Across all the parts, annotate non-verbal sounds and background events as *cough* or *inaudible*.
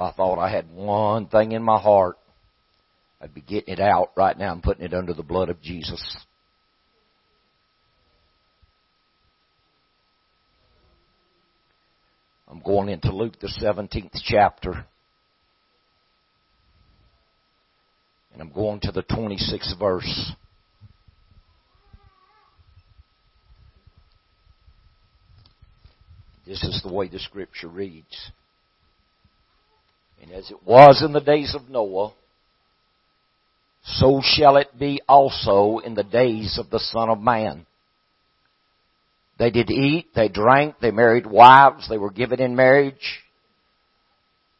I thought I had one thing in my heart, I'd be getting it out right now and putting it under the blood of Jesus. I'm going into Luke the 17th chapter. And I'm going to the 26th verse. This is the way the scripture reads. And as it was in the days of Noah, so shall it be also in the days of the Son of Man. They did eat, they drank, they married wives, they were given in marriage,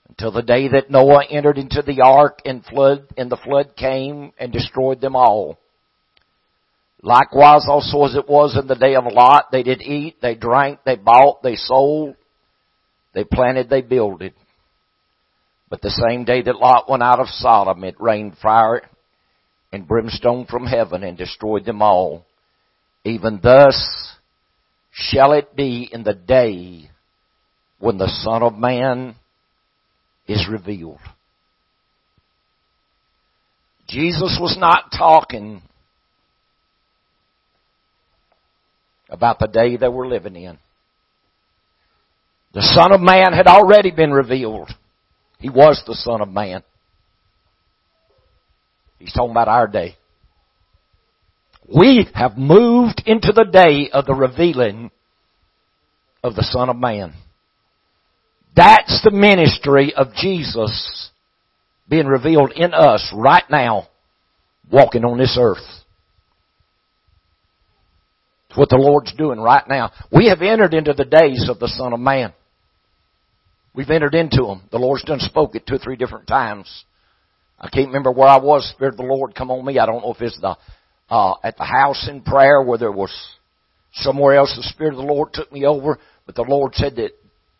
until the day that Noah entered into the ark and flood, and the flood came and destroyed them all. Likewise also as it was in the day of Lot, they did eat, they drank, they bought, they sold, they planted, they builded. But the same day that Lot went out of Sodom, it rained fire and brimstone from heaven and destroyed them all. Even thus shall it be in the day when the Son of Man is revealed. Jesus was not talking about the day that we're living in. The Son of Man had already been revealed. He was the Son of Man. He's talking about our day. We have moved into the day of the revealing of the Son of Man. That's the ministry of Jesus being revealed in us right now, walking on this earth. It's what the Lord's doing right now. We have entered into the days of the Son of Man. We've entered into them. The Lord's done spoke it two or three different times. I can't remember where I was. Spirit of the Lord come on me. I don't know if it's the uh, at the house in prayer, where there was somewhere else. The Spirit of the Lord took me over, but the Lord said that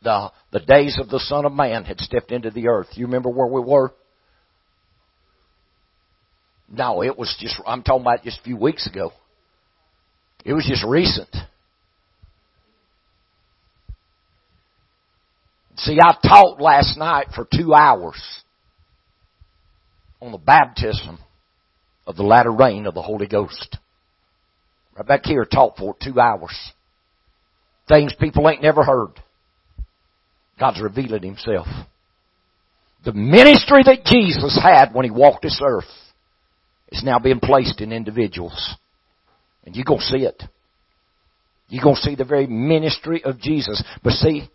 the the days of the Son of Man had stepped into the earth. You remember where we were? No, it was just. I'm talking about just a few weeks ago. It was just recent. See, I taught last night for two hours on the baptism of the latter rain of the Holy Ghost. Right back here, taught for two hours. Things people ain't never heard. God's revealing Himself. The ministry that Jesus had when He walked this earth is now being placed in individuals. And you're to see it. You're to see the very ministry of Jesus. But see,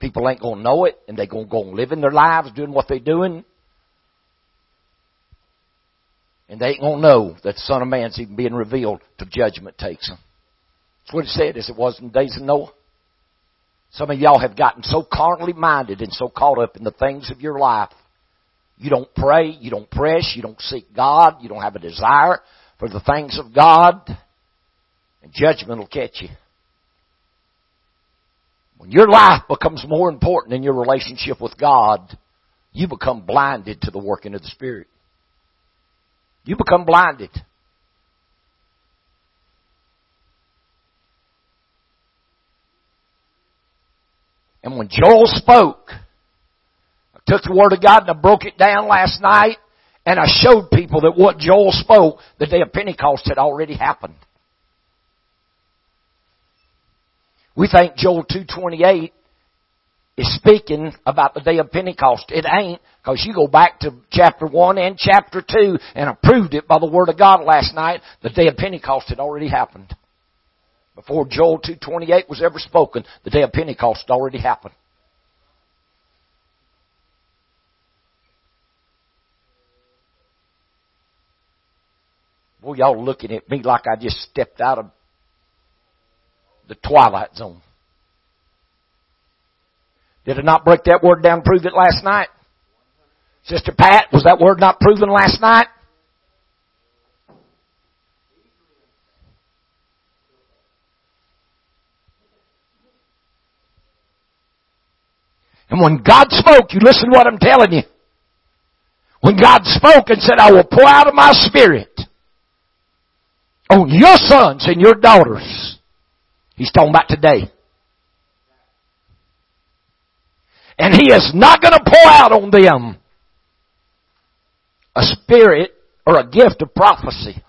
people ain't to know it, and they're going to go on living their lives, doing what they're doing. And they ain't to know that the Son of Man's even being revealed till judgment takes them. That's what it said as it was in the days of Noah. Some of y'all have gotten so carnally minded and so caught up in the things of your life. You don't pray, you don't press, you don't seek God, you don't have a desire for the things of God, and judgment will catch you. When your life becomes more important than your relationship with God, you become blinded to the working of the Spirit. You become blinded. And when Joel spoke, I took the Word of God and I broke it down last night and I showed people that what Joel spoke the day of Pentecost had already happened. We think Joel 228 is speaking about the day of Pentecost. It ain't, because you go back to chapter 1 and chapter 2 and I proved it by the Word of God last night. The day of Pentecost had already happened. Before Joel 2.28 was ever spoken, the day of Pentecost had already happened. Boy, y'all looking at me like I just stepped out of the twilight zone. Did I not break that word down and prove it last night? Sister Pat, was that word not proven last night? And when God spoke, you listen to what I'm telling you. When God spoke and said, I will pour out of my spirit on your sons and your daughters. He's talking about today. And He is not going to pour out on them a spirit or a gift of prophecy.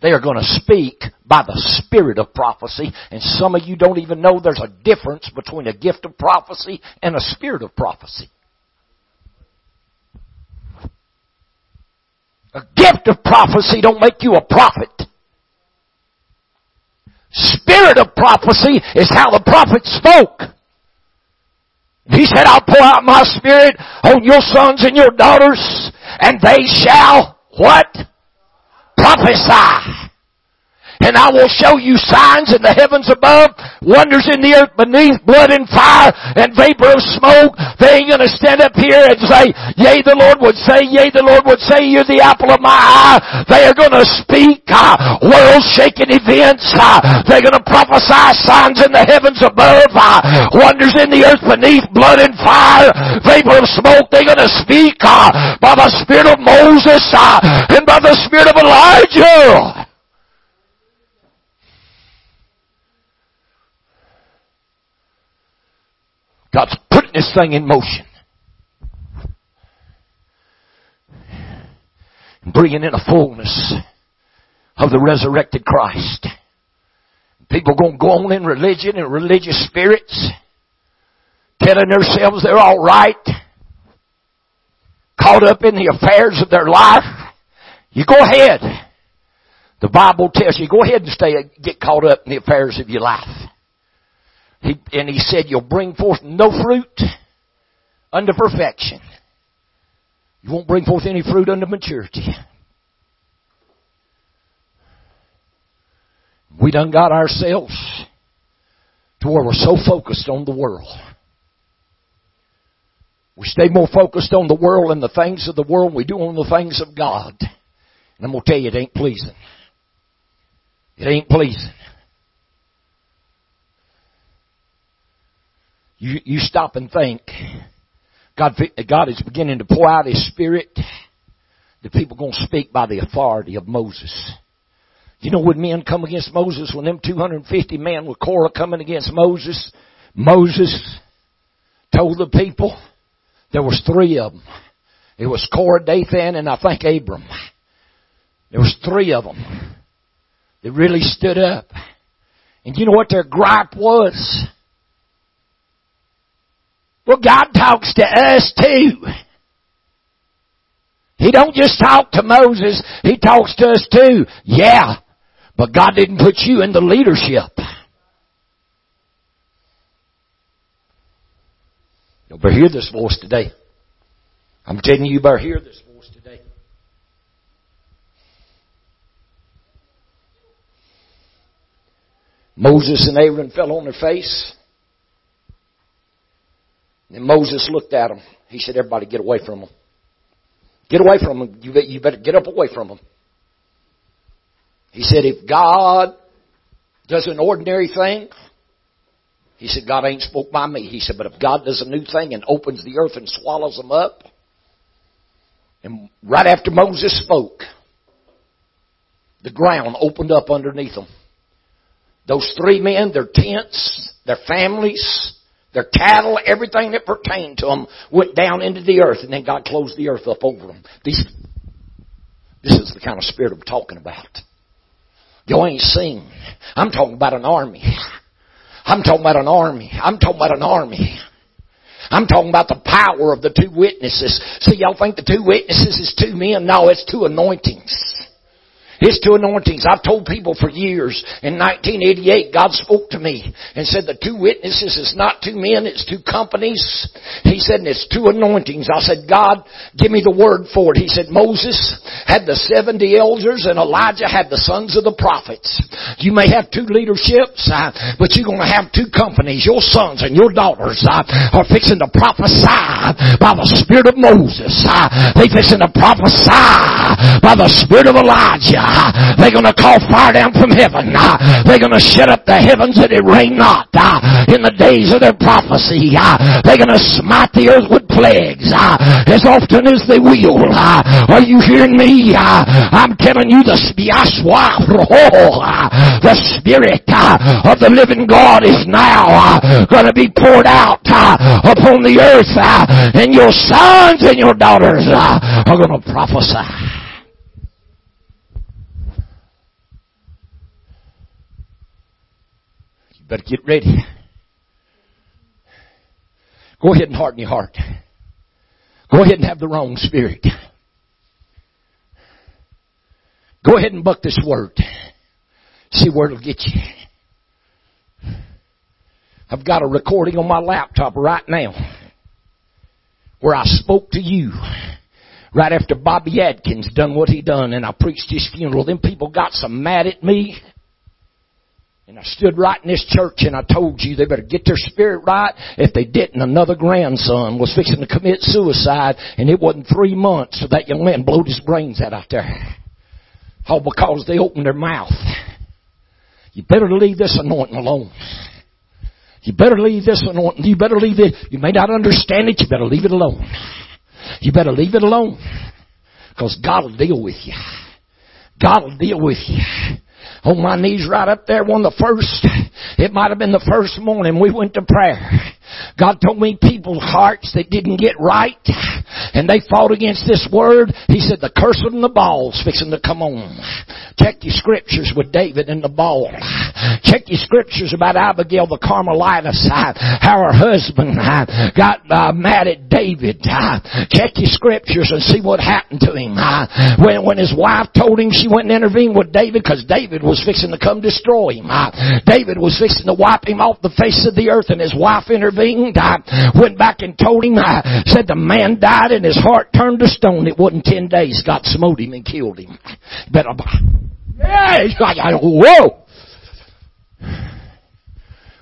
They are going to speak by the spirit of prophecy. And some of you don't even know there's a difference between a gift of prophecy and a spirit of prophecy. A gift of prophecy don't make you a prophet. Spirit of prophecy is how the prophet spoke. He said, I'll pour out my spirit on your sons and your daughters, and they shall, what? Prophesy. And I will show you signs in the heavens above, wonders in the earth beneath, blood and fire and vapor of smoke. They ain't gonna stand up here and say, yea, the Lord would say, yea, the Lord would say, you're the apple of my eye. They are gonna speak uh, world-shaking events. Uh, they're gonna prophesy signs in the heavens above, uh, wonders in the earth beneath, blood and fire, vapor of smoke. They're gonna speak uh, by the Spirit of Moses uh, and by the Spirit of Elijah. God's putting this thing in motion. Bringing in a fullness of the resurrected Christ. People gonna go on in religion and religious spirits, telling themselves they're alright, caught up in the affairs of their life. You go ahead. The Bible tells you, go ahead and stay, get caught up in the affairs of your life. He, and he said, you'll bring forth no fruit unto perfection. You won't bring forth any fruit unto maturity. We done got ourselves to where we're so focused on the world. We stay more focused on the world and the things of the world we do on the things of God. And I'm going to tell you, it ain't pleasing. It ain't pleasing. You, you stop and think. God, God is beginning to pour out His Spirit. The people going to speak by the authority of Moses. You know when men come against Moses, when them 250 men with Korah coming against Moses, Moses told the people, there was three of them. It was Korah, Dathan, and I think Abram. There was three of them that really stood up. And you know what their gripe was? Well, God talks to us too. He don't just talk to Moses, He talks to us too. Yeah, but God didn't put you in the leadership. You better hear this voice today. I'm telling you, you better hear this voice today. Moses and Aaron fell on their face. And Moses looked at them. He said, everybody get away from them. Get away from them. You, better get up away from them. He said, if God does an ordinary thing, he said, God ain't spoke by me. He said, but if God does a new thing and opens the earth and swallows them up, and right after Moses spoke, the ground opened up underneath them. Those three men, their tents, their families, their cattle, everything that pertained to them went down into the earth and then God closed the earth up over them. These, this is the kind of spirit I'm talking about. You ain't seen. I'm talking about an army. I'm talking about an army. I'm talking about an army. I'm talking about the power of the two witnesses. See, y'all think the two witnesses is two men? No, it's two anointings. It's two anointings. I've told people for years. In 1988, God spoke to me and said the two witnesses is not two men, it's two companies. He said, and it's two anointings. I said, God, give me the word for it. He said, Moses had the 70 elders and Elijah had the sons of the prophets. You may have two leaderships, uh, but you're going to have two companies. Your sons and your daughters uh, are fixing to prophesy by the spirit of Moses. Uh, they fixing to prophesy by the spirit of Elijah. Ah, they're going to call fire down from heaven. Ah, they're going to shut up the heavens that it rain not. Ah, in the days of their prophecy, they're going to smite the earth with plagues as often as they will. Are you hearing me? I'm telling you the the Spirit of the living God is now going to be poured out upon the earth and your sons and your daughters are going to prophesy. Better get ready. Go ahead and harden your heart. Go ahead and have the wrong spirit. Go ahead and buck this word. See where it'll get you. I've got a recording on my laptop right now where I spoke to you right after Bobby Adkins done what he done and I preached his funeral. Then people got so mad at me and I stood right in this church and I told you they better get their spirit right. If they didn't, another grandson was fixing to commit suicide and it wasn't three months so that young man blowed his brains out out there. All because they opened their mouth. You better leave this anointing alone. You better leave this anointing. You better leave it. You may not understand it. You better leave it alone. You better leave it alone. Because God will deal with you. God will deal with you on my knees right up there one of the first, it might have been the first morning we went to prayer. God told me people's hearts that didn't get right and they fought against this word. He said the curse of Nabal's fixing to come on. Check your scriptures with David and Nabal. Check your scriptures about Abigail the Carmelitess, how her husband got uh, mad at David. Check your scriptures and see what happened to him. When, when his wife told him she went and intervened with David because David was fixing to come destroy him. David was fixing to wipe him off the face of the earth and his wife intervened. I went back and told him, I said the man died and his heart turned to stone. It wasn't ten days. God smote him and killed him. But, I'm, yeah, whoa!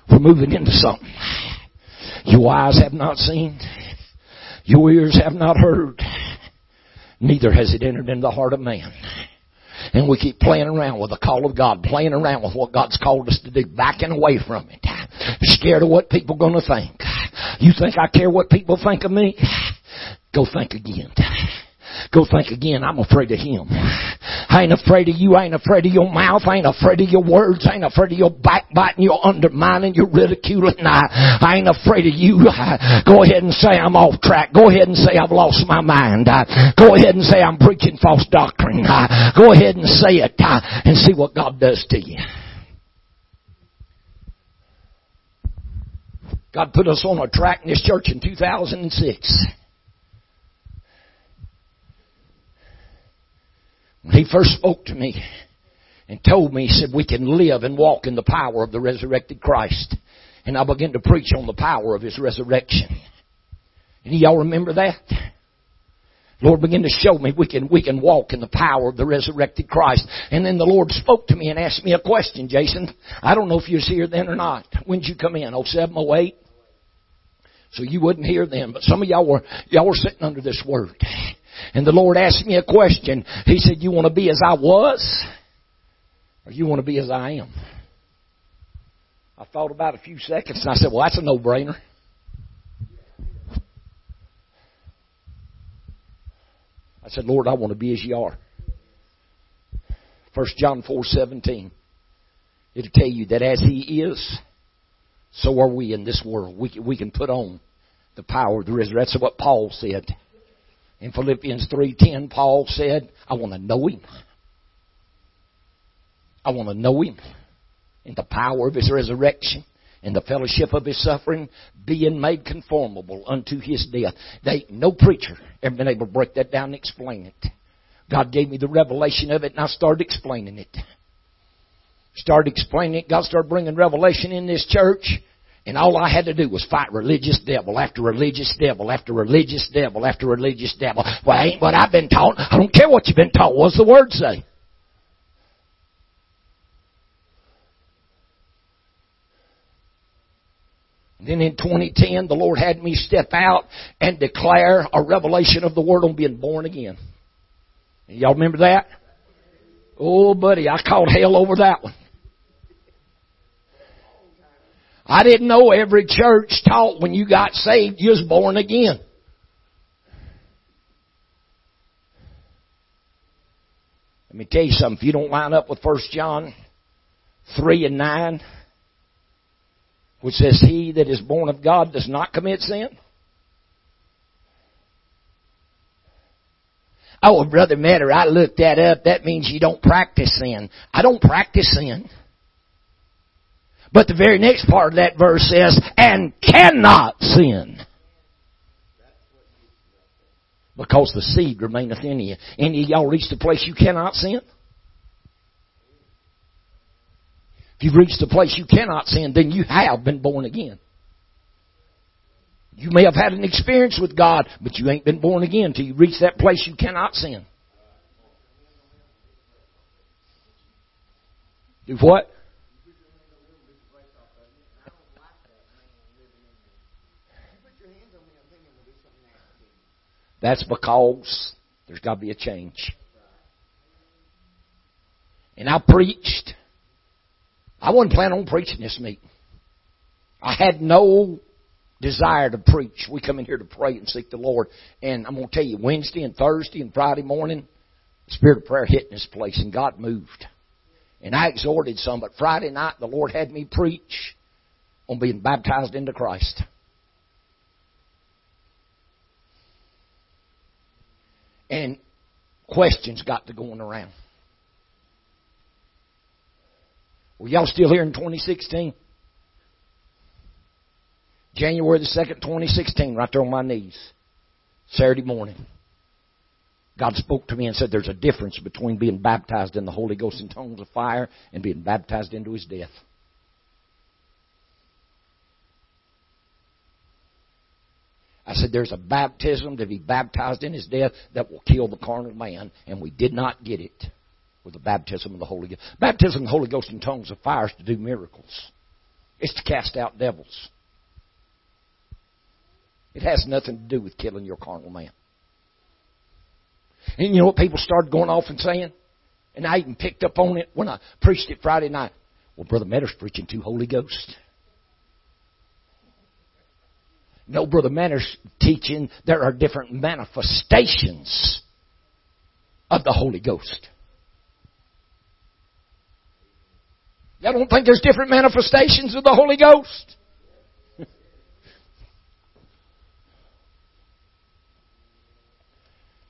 We're moving into something. Your eyes have not seen. Your ears have not heard. Neither has it entered into the heart of man. And we keep playing around with the call of God, playing around with what God's called us to do, backing away from it. Scared of what people to think. You think I care what people think of me? Go think again. Go think again. I'm afraid of him. I ain't afraid of you. I ain't afraid of your mouth. I ain't afraid of your words. I ain't afraid of your backbiting, your undermining, your ridiculing. I, I ain't afraid of you. Go ahead and say I'm off track. Go ahead and say I've lost my mind. Go ahead and say I'm preaching false doctrine. Go ahead and say it uh, and see what God does to you. God put us on a track in this church in 2006. When he first spoke to me and told me, he said, we can live and walk in the power of the resurrected Christ. And I began to preach on the power of his resurrection. And y'all remember that? Lord began to show me we can, we can walk in the power of the resurrected Christ. And then the Lord spoke to me and asked me a question, Jason. I don't know if you was here then or not. When did you come in? Oh seven, oh eight? So you wouldn't hear them, but some of y'all were, y'all were sitting under this word. And the Lord asked me a question. He said, you want to be as I was? Or you want to be as I am? I thought about a few seconds and I said, well, that's a no-brainer. I said, Lord, I want to be as you are. First John four seventeen. It'll tell you that as He is, so are we in this world. We we can put on the power of the resurrection. That's what Paul said. In Philippians 3.10, Paul said, I want to know Him. I want to know Him in the power of His resurrection, in the fellowship of His suffering, being made conformable unto His death. They, no preacher ever been able to break that down and explain it. God gave me the revelation of it and I started explaining it. Started explaining it. God started bringing revelation in this church. And all I had to do was fight religious devil after religious devil after religious devil after religious devil. Well, ain't what I've been taught. I don't care what you've been taught. What's the word say? Then in 2010, the Lord had me step out and declare a revelation of the Word on being born again. Y'all remember that? Oh, buddy, I called hell over that one. I didn't know every church taught when you got saved you was born again. Let me tell you something. If you don't line up with First John 3 and 9, which says, He that is born of God does not commit sin. Oh, Brother Metter, I looked that up. That means you don't practice sin. I don't practice sin. But the very next part of that verse says, and cannot sin. Because the seed remaineth in you. Any of y'all reached a place you cannot sin? If you've reached a place you cannot sin, then you have been born again. You may have had an experience with God, but you ain't been born again until you reach that place you cannot sin. Do what? That's because there's got to be a change. And I preached. I wasn't planning on preaching this meeting. I had no desire to preach. We come in here to pray and seek the Lord. And I'm going to tell you, Wednesday and Thursday and Friday morning, the Spirit of prayer hit in this place and God moved. And I exhorted some, but Friday night the Lord had me preach on being baptized into Christ. And questions got to going around. Were y'all still here in 2016? January the 2nd, 2016, right there on my knees. Saturday morning. God spoke to me and said there's a difference between being baptized in the Holy Ghost in tongues of fire and being baptized into His death. I said there's a baptism to be baptized in His death that will kill the carnal man, and we did not get it with the baptism of the Holy Ghost. Baptism of the Holy Ghost in tongues of fire is to do miracles. It's to cast out devils. It has nothing to do with killing your carnal man. And you know what people started going off and saying? And I even picked up on it when I preached it Friday night. Well, Brother Matter's preaching to Holy Ghost. No, Brother Matter's teaching there are different manifestations of the Holy Ghost. Y'all don't think there's different manifestations of the Holy Ghost? *laughs*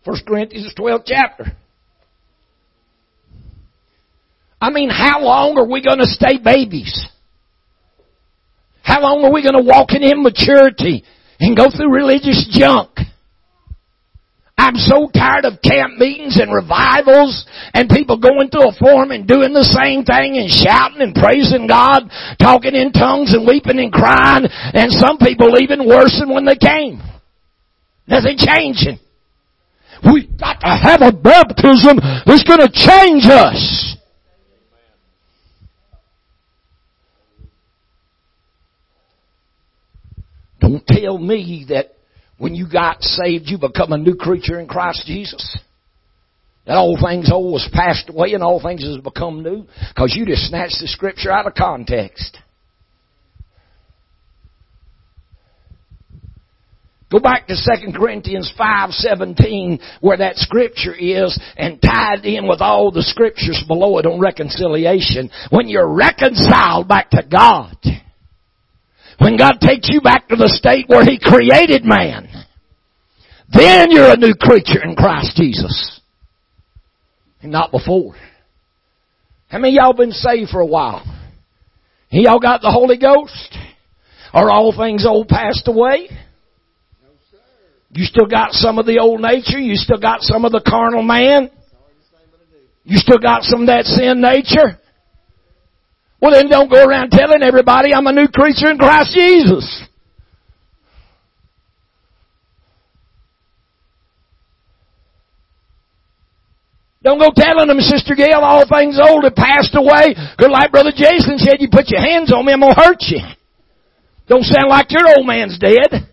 First Corinthians 12 chapter. I mean, how long are we going to stay babies? How long are we going to walk in immaturity and go through religious junk? I'm so tired of camp meetings and revivals and people going through a form and doing the same thing and shouting and praising God, talking in tongues and weeping and crying, and some people even worse than when they came. Nothing changing. We've got to have a baptism that's going to change us. Don't tell me that when you got saved you become a new creature in Christ Jesus. That all things old was passed away and all things has become new. Because you just snatched the scripture out of context. Go back to 2 Corinthians 5:17 where that scripture is and tied in with all the scriptures below it on reconciliation. When you're reconciled back to God, when God takes you back to the state where He created man, then you're a new creature in Christ Jesus. And not before. How many y'all been saved for a while? Y'all got the Holy Ghost? Are all things old passed away? You still got some of the old nature. You still got some of the carnal man. You still got some of that sin nature. Well then don't go around telling everybody I'm a new creature in Christ Jesus. Don't go telling them, Sister Gail, all things old have passed away. Good like Brother Jason said, you put your hands on me, I'm gonna hurt you. Don't sound like your old man's dead.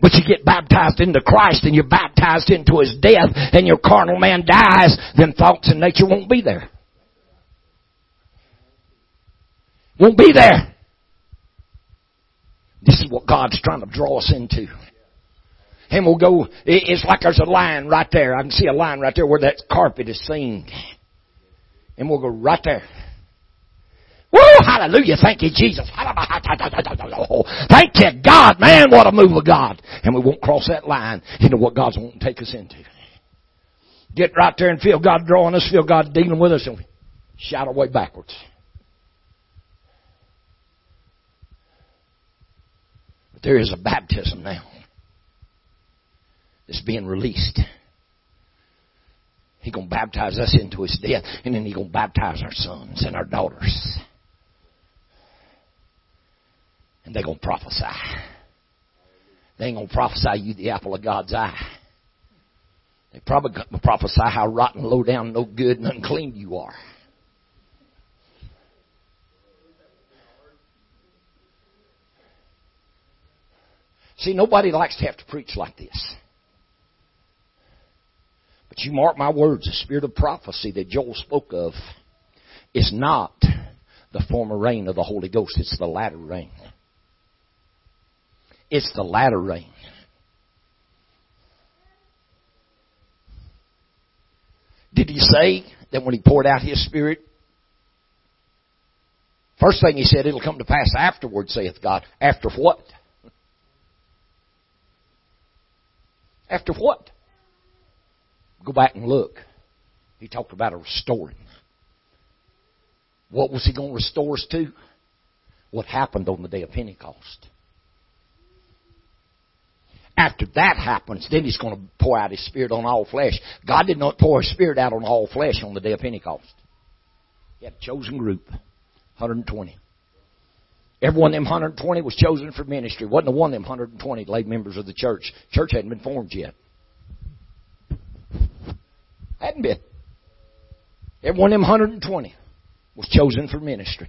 But you get baptized into Christ and you're baptized into His death and your carnal man dies, then thoughts and nature won't be there. Won't be there. This is what God's trying to draw us into. And we'll go, it's like there's a line right there. I can see a line right there where that carpet is seen. And we'll go right there. Woo! Hallelujah. Thank you, Jesus. Thank you, God. Man, what a move of God. And we won't cross that line into what God's wanting to take us into. Get right there and feel God drawing us, feel God dealing with us, and shout our way backwards. But there is a baptism now that's being released. He's going to baptize us into his death, and then he's going to baptize our sons and our daughters and they're going to prophesy. They ain't going to prophesy you the apple of God's eye. They probably going to prophesy how rotten, low down, no good, and unclean you are. See, nobody likes to have to preach like this. But you mark my words, the spirit of prophecy that Joel spoke of is not the former rain of the Holy Ghost, it's the latter rain. It's the latter rain. Did he say that when he poured out his spirit? First thing he said, it'll come to pass afterward, saith God. After what? After what? Go back and look. He talked about a restoring. What was he going to restore us to? What happened on the day of Pentecost. After that happens, then he's going to pour out his spirit on all flesh. God did not pour his spirit out on all flesh on the day of Pentecost. He had a chosen group, 120. Every one of them 120 was chosen for ministry. Wasn't a one of them 120 lay members of the church. Church hadn't been formed yet. Hadn't been. Every one of them 120 was chosen for ministry.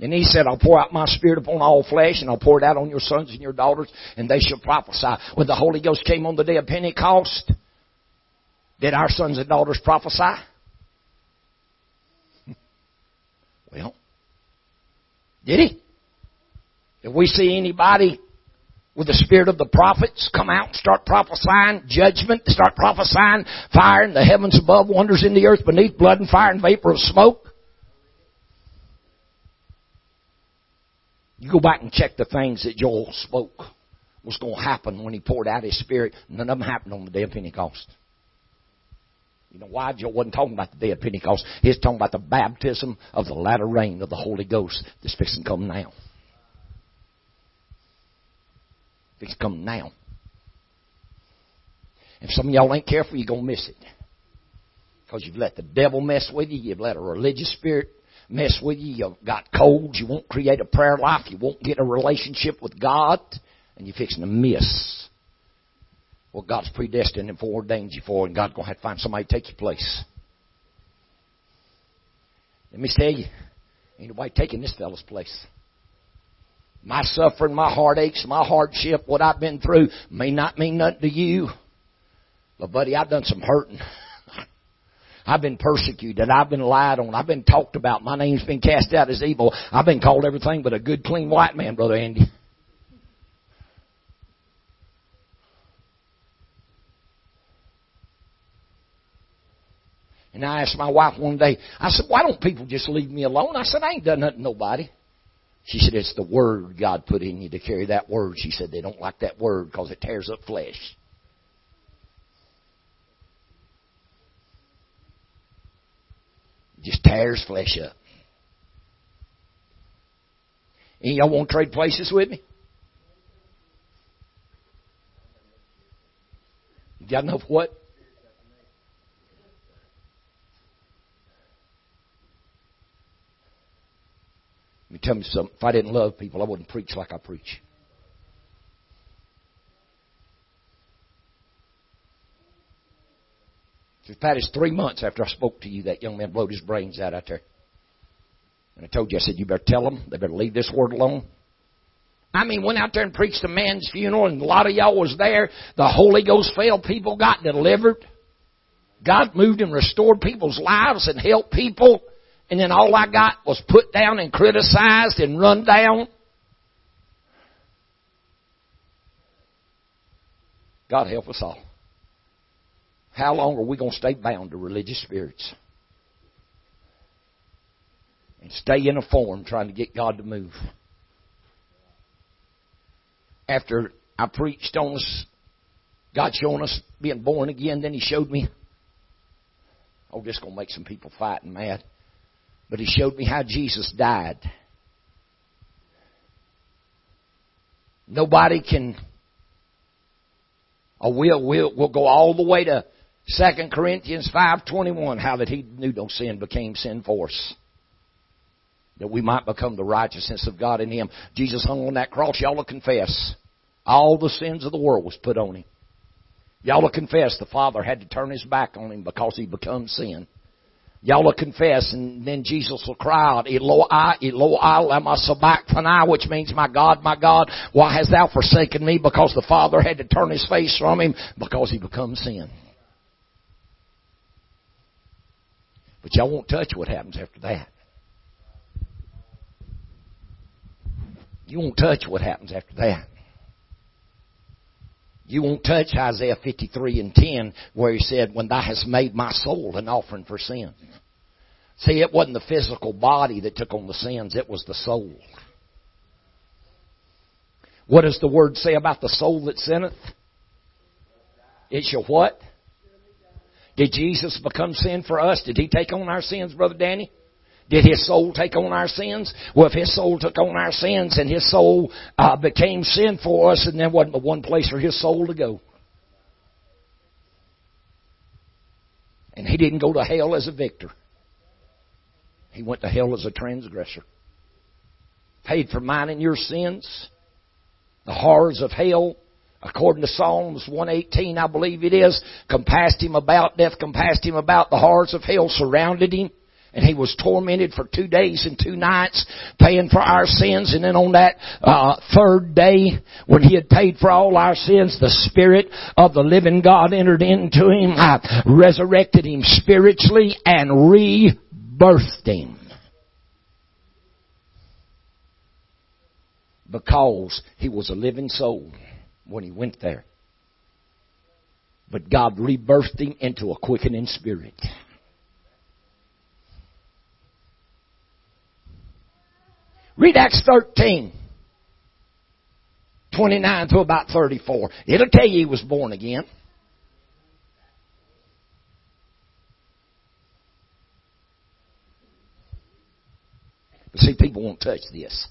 And he said, I'll pour out my spirit upon all flesh, and I'll pour it out on your sons and your daughters, and they shall prophesy. When the Holy Ghost came on the day of Pentecost, did our sons and daughters prophesy? *laughs* Well, did he? If we see anybody with the spirit of the prophets come out and start prophesying judgment, start prophesying fire in the heavens above, wonders in the earth beneath, blood and fire and vapor of smoke, You go back and check the things that Joel spoke was going to happen when he poured out his spirit. None of them happened on the day of Pentecost. You know why? Joel wasn't talking about the day of Pentecost. He's talking about the baptism of the latter rain of the Holy Ghost that's fixing to come now. Fixing come now. If some of y'all ain't careful, you're going to miss it. Because you've let the devil mess with you. You've let a religious spirit mess with you. You've got colds. You won't create a prayer life. You won't get a relationship with God. And you're fixing to miss what God's predestined and foreordained you for. And God's going to have to find somebody to take your place. Let me tell you, ain't nobody taking this fellow's place. My suffering, my heartaches, my hardship, what I've been through may not mean nothing to you. But buddy, I've done some hurting. I've been persecuted. I've been lied on. I've been talked about. My name's been cast out as evil. I've been called everything but a good, clean white man, Brother Andy. And I asked my wife one day, I said, why don't people just leave me alone? I said, I ain't done nothing to nobody. She said, it's the word God put in you to carry that word. She said, they don't like that word because it tears up flesh. Just tears flesh up. Any y'all want to trade places with me? Got enough what? Let me tell you something. If I didn't love people, I wouldn't preach like I preach. It's three months after I spoke to you, that young man blowed his brains out out there. And I told you, I said, you better tell them, they better leave this word alone. I mean, went out there and preached a man's funeral and a lot of y'all was there. The Holy Ghost fell. People got delivered. God moved and restored people's lives and helped people. And then all I got was put down and criticized and run down. God help us all. How long are we going to stay bound to religious spirits? And stay in a form trying to get God to move. After I preached on us, God showing us being born again, then He showed me, oh, this going to make some people fight and mad. But He showed me how Jesus died. Nobody can or we'll, we'll, we'll go all the way to 2 Corinthians 5.21, how that he knew no sin became sin for us. That we might become the righteousness of God in him. Jesus hung on that cross, y'all will confess. All the sins of the world was put on him. Y'all will confess the Father had to turn his back on him because he become sin. Y'all will confess, and then Jesus will cry out, Eloi, Eloi, lama sabachthani, which means, my God, my God, why hast thou forsaken me? Because the Father had to turn his face from him because he becomes sin. But y'all won't touch what happens after that. You won't touch what happens after that. You won't touch Isaiah 53 and 10 where he said, when thou hast made my soul an offering for sin. See, it wasn't the physical body that took on the sins, it was the soul. What does the word say about the soul that sinneth? It shall what? Did Jesus become sin for us? Did he take on our sins, Brother Danny? Did his soul take on our sins? Well, if his soul took on our sins and his soul uh, became sin for us, and there wasn't but one place for his soul to go. And he didn't go to hell as a victor. He went to hell as a transgressor. Paid for mine and your sins. The horrors of hell, according to Psalms 118, I believe it is, compassed him about, death compassed him about, the horrors of hell surrounded him and he was tormented for two days and two nights paying for our sins and then on that uh, third day when he had paid for all our sins the spirit of the living god entered into him uh, resurrected him spiritually and rebirthed him. Because he was a living soul when he went there but god rebirthed him into a quickening spirit Read Acts 13. 29 to about 34. It'll tell you he was born again. But see, people won't touch this.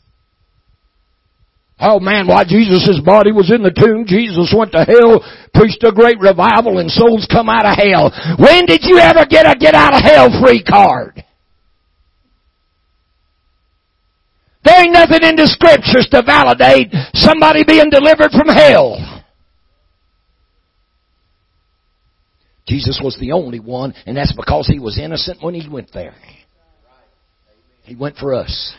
Oh man, why Jesus' body was in the tomb, Jesus went to hell, preached a great revival, and souls come out of hell. When did you ever get a get out of hell free card? There ain't nothing in the scriptures to validate somebody being delivered from hell. Jesus was the only one, and that's because he was innocent when he went there. He went for us.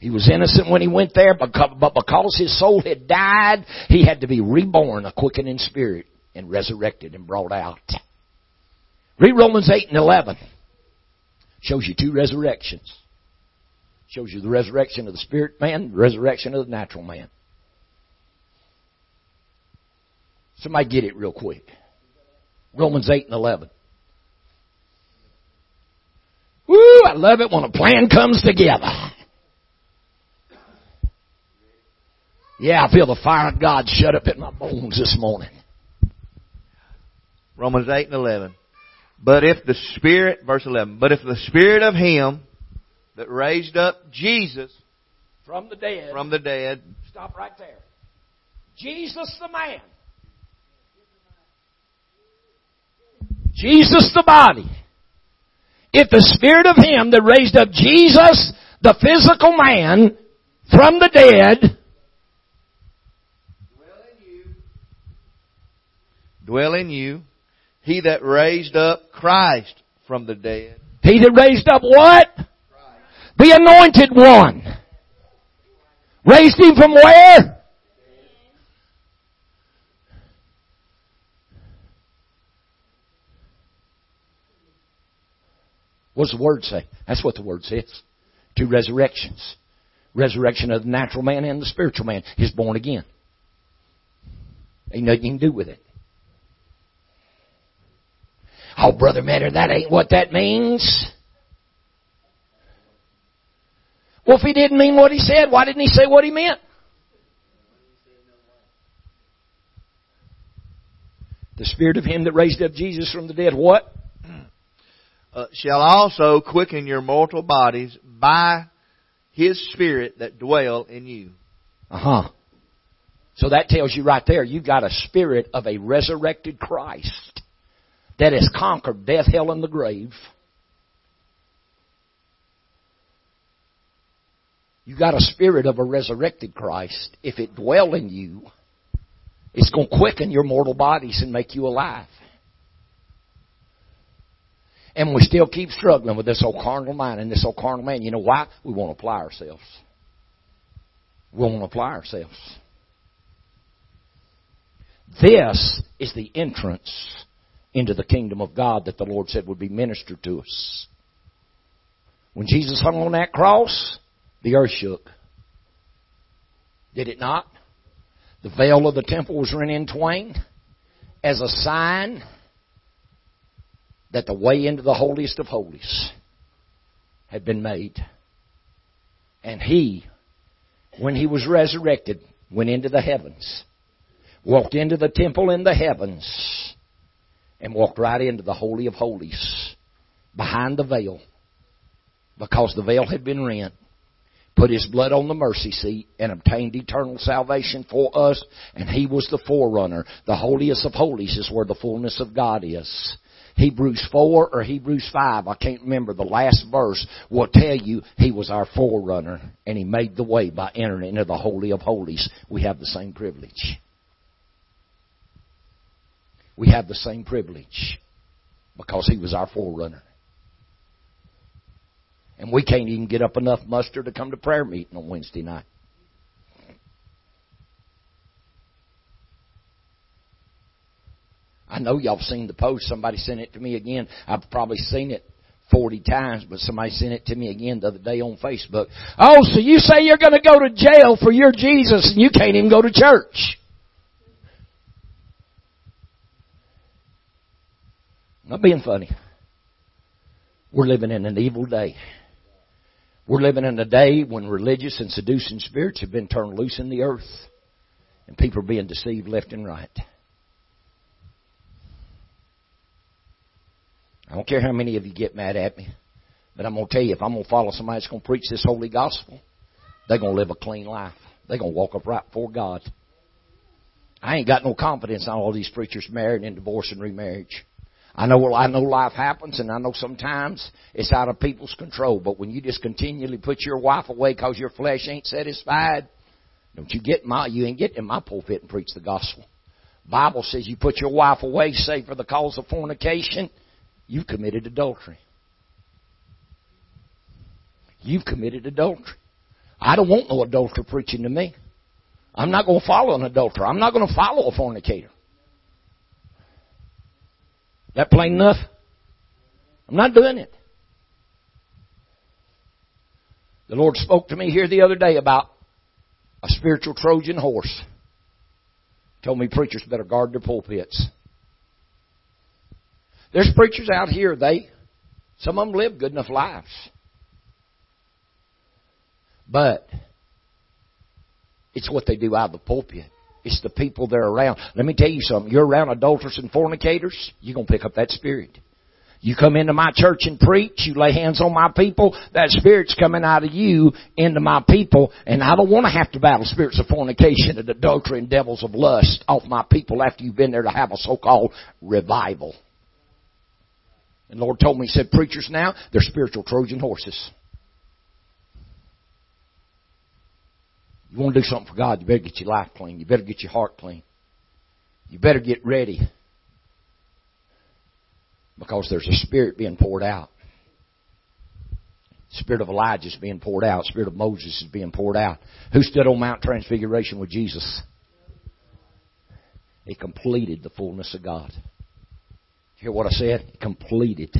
He was innocent when he went there, but because his soul had died, he had to be reborn, a quickening spirit, and resurrected and brought out. Read Romans 8 and 11. Shows you two resurrections. Shows you the resurrection of the spirit man, the resurrection of the natural man. Somebody get it real quick. Romans 8 and 11. Woo, I love it when a plan comes together. Yeah, I feel the fire of God shut up in my bones this morning. Romans 8 and 11. But if the Spirit, verse 11, but if the Spirit of Him that raised up Jesus from the dead. From the dead. Stop right there. Jesus the man. Jesus the body. If the Spirit of Him that raised up Jesus, the physical man, from the dead, dwell in you, dwell in you, He that raised up Christ from the dead. He that raised up what? The anointed one. Raised him from where? What's the word say? That's what the word says. Two resurrections. Resurrection of the natural man and the spiritual man is born again. Ain't nothing you can do with it. Oh, Brother Matter, that ain't what that means. Well, if he didn't mean what he said, why didn't he say what he meant? The Spirit of Him that raised up Jesus from the dead, what? Uh, shall also quicken your mortal bodies by His Spirit that dwell in you. Uh huh. So that tells you right there, you've got a spirit of a resurrected Christ that has conquered death, hell, and the grave. You got a spirit of a resurrected Christ. If it dwell in you, it's going to quicken your mortal bodies and make you alive. And we still keep struggling with this old carnal mind and this old carnal man. You know why? We won't apply ourselves. We won't apply ourselves. This is the entrance into the kingdom of God that the Lord said would be ministered to us. When Jesus hung on that cross, the earth shook. Did it not? The veil of the temple was rent in twain as a sign that the way into the holiest of holies had been made. And he, when he was resurrected, went into the heavens, walked into the temple in the heavens, and walked right into the Holy of Holies behind the veil because the veil had been rent put his blood on the mercy seat and obtained eternal salvation for us, and he was the forerunner. The holiest of holies is where the fullness of God is. Hebrews 4 or Hebrews 5, I can't remember, the last verse will tell you he was our forerunner and he made the way by entering into the Holy of Holies. We have the same privilege. We have the same privilege because he was our forerunner. And we can't even get up enough muster to come to prayer meeting on Wednesday night. I know y'all have seen the post. Somebody sent it to me again. I've probably seen it 40 times, but somebody sent it to me again the other day on Facebook. Oh, so you say you're going to go to jail for your Jesus and you can't even go to church. Not being funny. We're living in an evil day. We're living in a day when religious and seducing spirits have been turned loose in the earth. And people are being deceived left and right. I don't care how many of you get mad at me, but I'm going to tell you, if I'm going to follow somebody that's going to preach this holy gospel, they're going to live a clean life. They're going to walk upright before God. I ain't got no confidence in all these preachers married and divorce and remarriage. I know, I know life happens and I know sometimes it's out of people's control, but when you just continually put your wife away because your flesh ain't satisfied, don't you get my, you ain't get in my pulpit and preach the gospel. Bible says you put your wife away, say for the cause of fornication, you've committed adultery. You've committed adultery. I don't want no adulterer preaching to me. I'm not going to follow an adulterer. I'm not going to follow a fornicator. That plain enough? I'm not doing it. The Lord spoke to me here the other day about a spiritual Trojan horse. Told me preachers better guard their pulpits. There's preachers out here, they, some of them live good enough lives. But, it's what they do out of the pulpit. It's the people they're around. Let me tell you something. You're around adulterers and fornicators, you're going to pick up that spirit. You come into my church and preach, you lay hands on my people, that spirit's coming out of you into my people, and I don't want to have to battle spirits of fornication and adultery and devils of lust off my people after you've been there to have a so-called revival. And Lord told me, He said, preachers now, they're spiritual Trojan horses. You want to do something for God, you better get your life clean. You better get your heart clean. You better get ready. Because there's a spirit being poured out. Spirit of Elijah is being poured out. Spirit of Moses is being poured out. Who stood on Mount Transfiguration with Jesus? He completed the fullness of God. Hear what I said? Completed.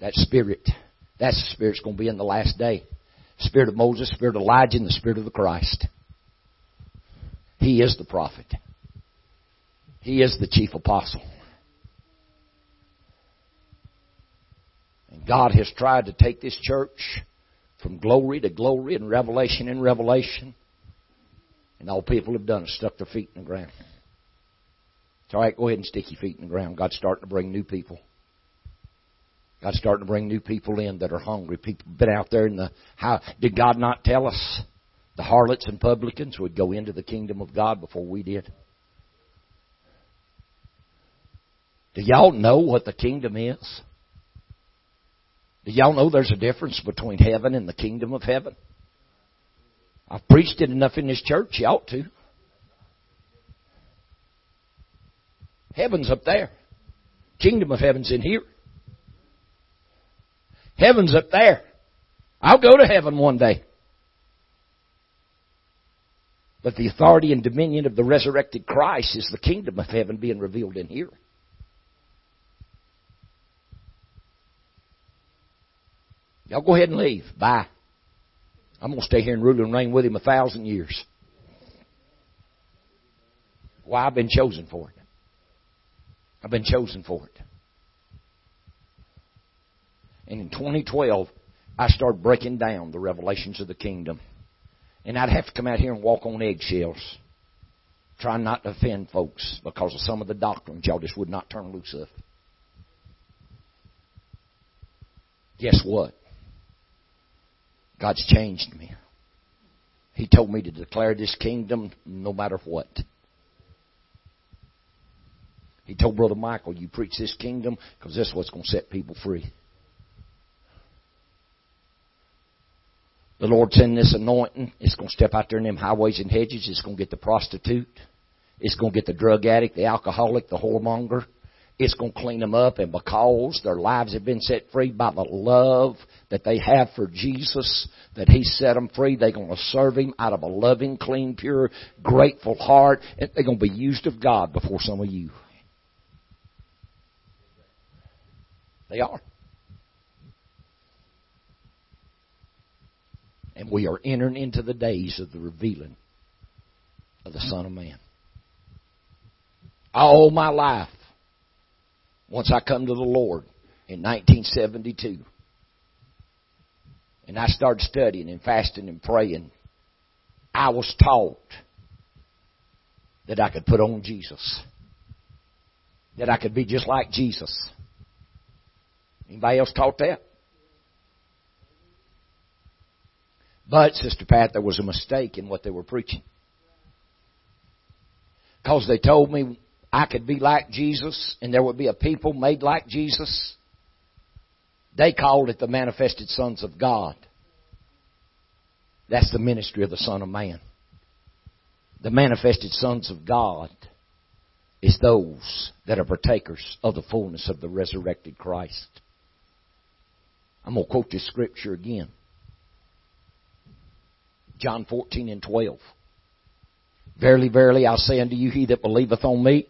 That Spirit. That's the Spirit's going to be in the last day. Spirit of Moses, Spirit of Elijah, and the Spirit of the Christ. He is the prophet. He is the chief apostle. And God has tried to take this church from glory to glory and revelation in revelation. And all people have done is stuck their feet in the ground. It's all right, go ahead and stick your feet in the ground. God's starting to bring new people. God's starting to bring new people in that are hungry. People been out there in the how did God not tell us the harlots and publicans would go into the kingdom of God before we did? Do y'all know what the kingdom is? Do y'all know there's a difference between heaven and the kingdom of heaven? I've preached it enough in this church, you ought to. Heaven's up there. Kingdom of heaven's in here. Heaven's up there. I'll go to heaven one day. But the authority and dominion of the resurrected Christ is the kingdom of heaven being revealed in here. Y'all go ahead and leave. Bye. I'm going to stay here and rule and reign with him a thousand years. Why? I've been chosen for it. I've been chosen for it. And in 2012, I started breaking down the revelations of the kingdom. And I'd have to come out here and walk on eggshells, trying not to offend folks because of some of the doctrines y'all just would not turn loose of. Guess what? God's changed me. He told me to declare this kingdom no matter what. He told Brother Michael, you preach this kingdom because this is what's going to set people free. The Lord send this anointing. It's going to step out there in them highways and hedges. It's going to get the prostitute. It's going to get the drug addict, the alcoholic, the whoremonger. It's going to clean them up, and because their lives have been set free by the love that they have for Jesus, that He set them free, they're going to serve Him out of a loving, clean, pure, grateful heart, and they're going to be used of God before some of you. They are. And we are entering into the days of the revealing of the Son of Man. All my life, once I come to the Lord in 1972, and I started studying and fasting and praying, I was taught that I could put on Jesus. That I could be just like Jesus. Anybody else taught that? But, Sister Pat, there was a mistake in what they were preaching. Because they told me I could be like Jesus and there would be a people made like Jesus. They called it the manifested sons of God. That's the ministry of the Son of Man. The manifested sons of God is those that are partakers of the fullness of the resurrected Christ. I'm going to quote this scripture again. John 14 and 12. Verily, verily, I say unto you, he that believeth on me,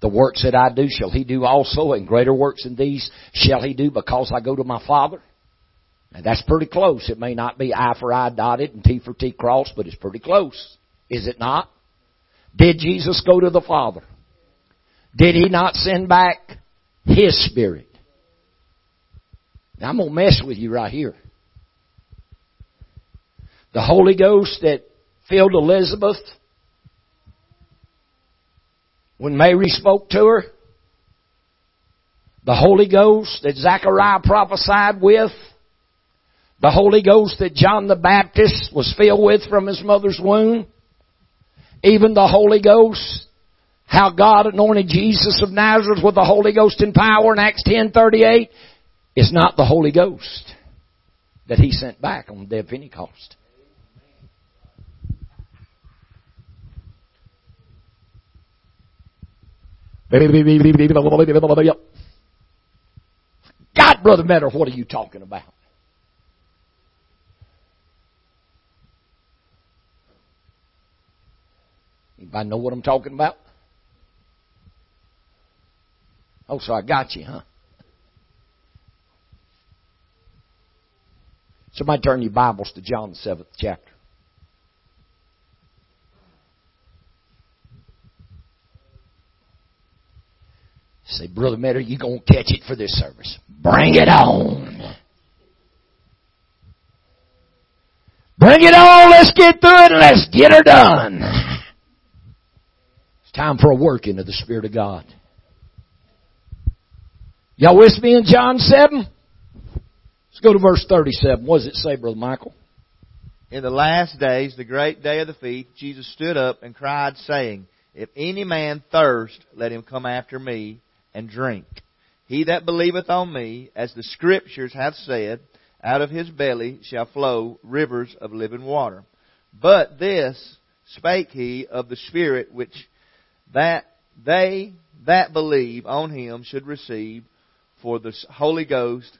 the works that I do shall he do also, and greater works than these shall he do because I go to my Father. And that's pretty close. It may not be I for I dotted and T for T crossed, but it's pretty close. Is it not? Did Jesus go to the Father? Did he not send back his Spirit? Now I'm to mess with you right here. The Holy Ghost that filled Elizabeth when Mary spoke to her. The Holy Ghost that Zechariah prophesied with. The Holy Ghost that John the Baptist was filled with from his mother's womb. Even the Holy Ghost how God anointed Jesus of Nazareth with the Holy Ghost in power in Acts 10:38 is not the Holy Ghost that he sent back on the day of Pentecost. God, Brother Meadows, what are you talking about? Anybody know what I'm talking about? Oh, so I got you, huh? Somebody turn your Bibles to John the seventh chapter. Say, Brother Metter, you gonna catch it for this service. Bring it on. Bring it on, let's get through it let's get her done. It's time for a working of the Spirit of God. Y'all with me in John 7? Let's go to verse 37. What does it say, Brother Michael? In the last days, the great day of the feast, Jesus stood up and cried, saying, If any man thirst, let him come after me and drink. He that believeth on me, as the Scriptures have said, out of his belly shall flow rivers of living water. But this spake he of the Spirit which that they that believe on him should receive, for the Holy Ghost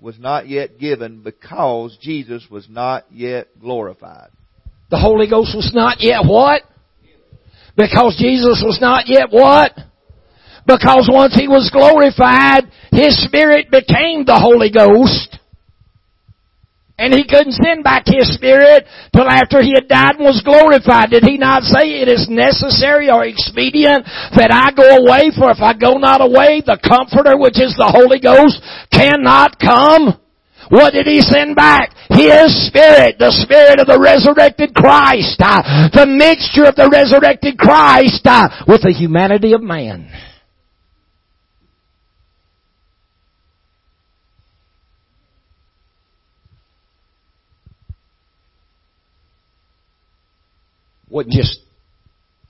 was not yet given because Jesus was not yet glorified. The Holy Ghost was not yet what? Because Jesus was not yet what? Because once He was glorified, His Spirit became the Holy Ghost. And he couldn't send back his spirit till after he had died and was glorified. Did he not say it is necessary or expedient that I go away? For if I go not away, the Comforter, which is the Holy Ghost, cannot come. What did he send back? His Spirit, the Spirit of the resurrected Christ, the mixture of the resurrected Christ with the humanity of man. Wasn't just